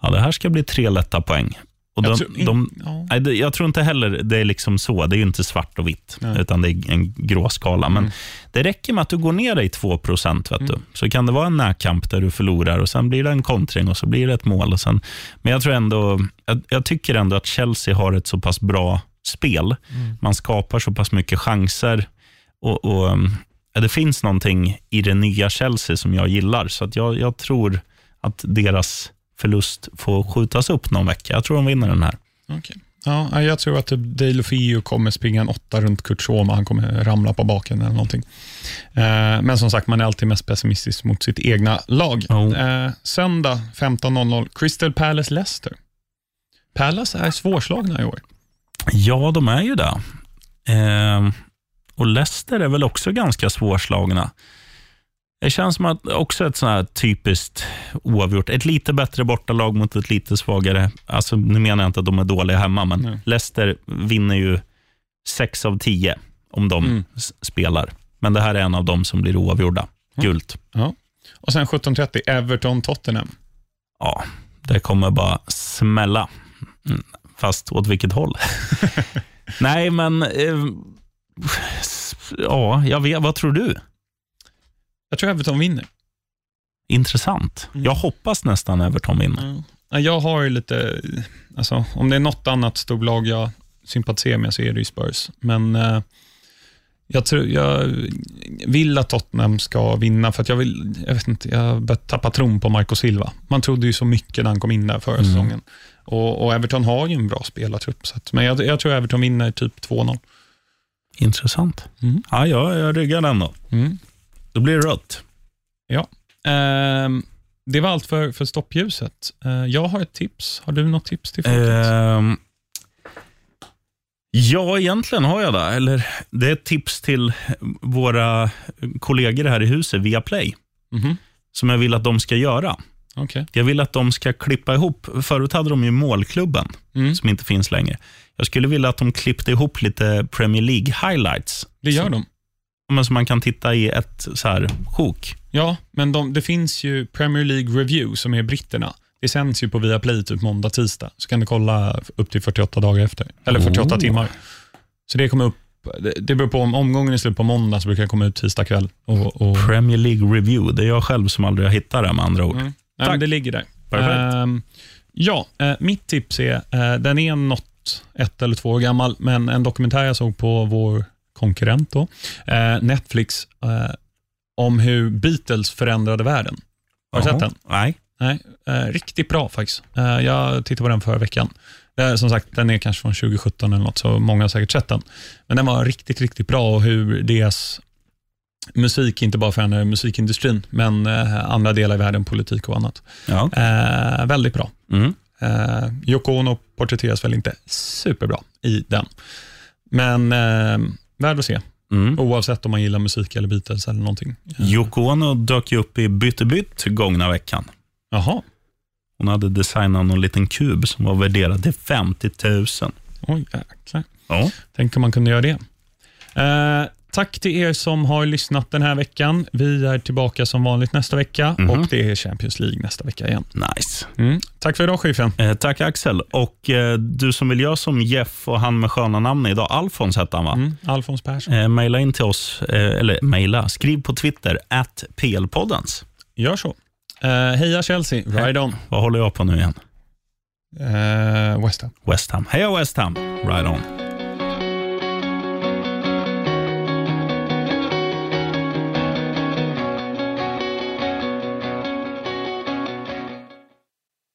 ja det här ska bli tre lätta poäng. Och Jag de, tror in- de, ja. nej, jag tror inte heller det är liksom så. Det är ju inte svart och vitt, Nej. utan det är en grå skala. Men Mm. det räcker med att du går ner dig 2 vet du. Så kan det vara en närkamp där du förlorar och sen blir det en kontring och så blir det ett mål. Och sen, men jag, tror ändå, jag, jag tycker ändå att Chelsea har ett så pass bra spel. Mm. Man skapar så pass mycket chanser. och, och ja, Det finns någonting i det nya Chelsea som jag gillar. Så att jag, jag tror att deras förlust får skjutas upp någon vecka. Jag tror de vinner den här. Okej. Ja, jag tror att typ Deulofeu kommer springa en åtta runt Kurt Schoma. Han kommer ramla på baken eller någonting. Eh, men som sagt, man är alltid mest pessimistisk mot sitt egna lag. Eh, söndag 15.00, Crystal Palace Leicester. Palace är svårslagna i år. Ja, de är ju det. Eh, och Leicester är väl också ganska svårslagna. Det känns som att också ett sånt här typiskt oavgjort. Ett lite bättre bortalag mot ett lite svagare. Alltså, nu menar jag inte att de är dåliga hemma, men Nej. Leicester vinner ju sex av tio om de Mm. spelar. Men det här är en av dem som blir oavgjorda. Gult. Ja. Och sen 17.30, Everton-Tottenham. Ja, det kommer bara smälla. Mm, Fast åt vilket håll? Nej, men... Eh, ja, jag vet. Vad tror du? Jag tror Everton vinner. Intressant. Mm. Jag hoppas nästan Everton vinner. Ja, Jag har ju lite, alltså, om det är något annat storlag jag sympatiserar med så är det ju Spurs. Men eh, jag, tror, jag vill att Tottenham ska vinna, för att jag vill, jag vet inte, jag har börjat tappa tron på Marco Silva. Man trodde ju så mycket när han kom in där förra Mm. säsongen. Och, och Everton har ju en bra spelartrupp, så att, men jag, jag tror Everton vinner typ 2-0. Intressant. Mm. Ja, jag, jag ryggar den då. Mm. Då blir det rött. Ehm, det var allt för, för stoppljuset. Eh, jag har ett tips. Har du något tips till folket? Ehm, ja, egentligen har jag det. Eller, det är ett tips till våra kollegor här i huset via Play, Mhm. som jag vill att de ska göra. Okej. Jag vill att de ska klippa ihop, förut hade de ju målklubben, Mm. som inte finns längre. Jag skulle vilja att de klippte ihop lite Premier League highlights. Det gör de. Men som man kan titta i ett så här sjok. Ja, men de, det finns ju Premier League Review som är britterna. Det sänds ju på Viaplay typ måndag, tisdag. Så kan du kolla upp till 48 dagar efter. Eller 48 Oh. timmar. Så det kommer upp Det, beror på om omgången är slut på måndag, så brukar den komma ut tisdag kväll. Och, och, Premier League Review. Det är jag själv som aldrig har hittat det med andra ord. Mm. Tack. det ligger där. Ehm, ja, eh, mitt tips är, eh, den är något ett eller två år gammal, men en dokumentär jag såg på vår konkurrent då, eh, Netflix, eh, om hur Beatles förändrade världen. Har du sett den? Nej. Nej, eh, riktigt bra faktiskt. Jag tittade på den förra veckan. Som sagt, den är kanske från 2017 eller något, så många har säkert sett den. Men den var riktigt, riktigt bra och hur deras musik inte bara förändrade musikindustrin, men andra delar i världen, politik och annat. Ja. Eh, väldigt bra. Mm. Eh, Yoko Ono porträtteras väl inte superbra i den, men eh, värd att se, Mm. oavsett om man gillar musik eller Beatles eller någonting. Yoko Ono dök ju upp i Bytte bytt gångna veckan. Jaha, Hon hade designat någon liten kub som var värderad till 50 000. oj jäklar. Ja. Tänk om man kunde göra det. Eh, tack till er som har lyssnat den här veckan. Vi är tillbaka som vanligt nästa vecka Mhm. och det är Champions League nästa vecka igen. Nice. Mm. Tack för idag, chefen. Eh, tack Axel. Och eh, du som vill göra som Jeff och han med sköna namn idag, Alfons hette han va? Mm. Alfons Persson. Eh, maila in till oss, eh, eller maila, skriv på Twitter, at plpoddens. Gör så. Eh, heja Chelsea, ride on. Vad håller jag på nu igen? Eh, West Ham. West Ham. Heja West Ham, right on.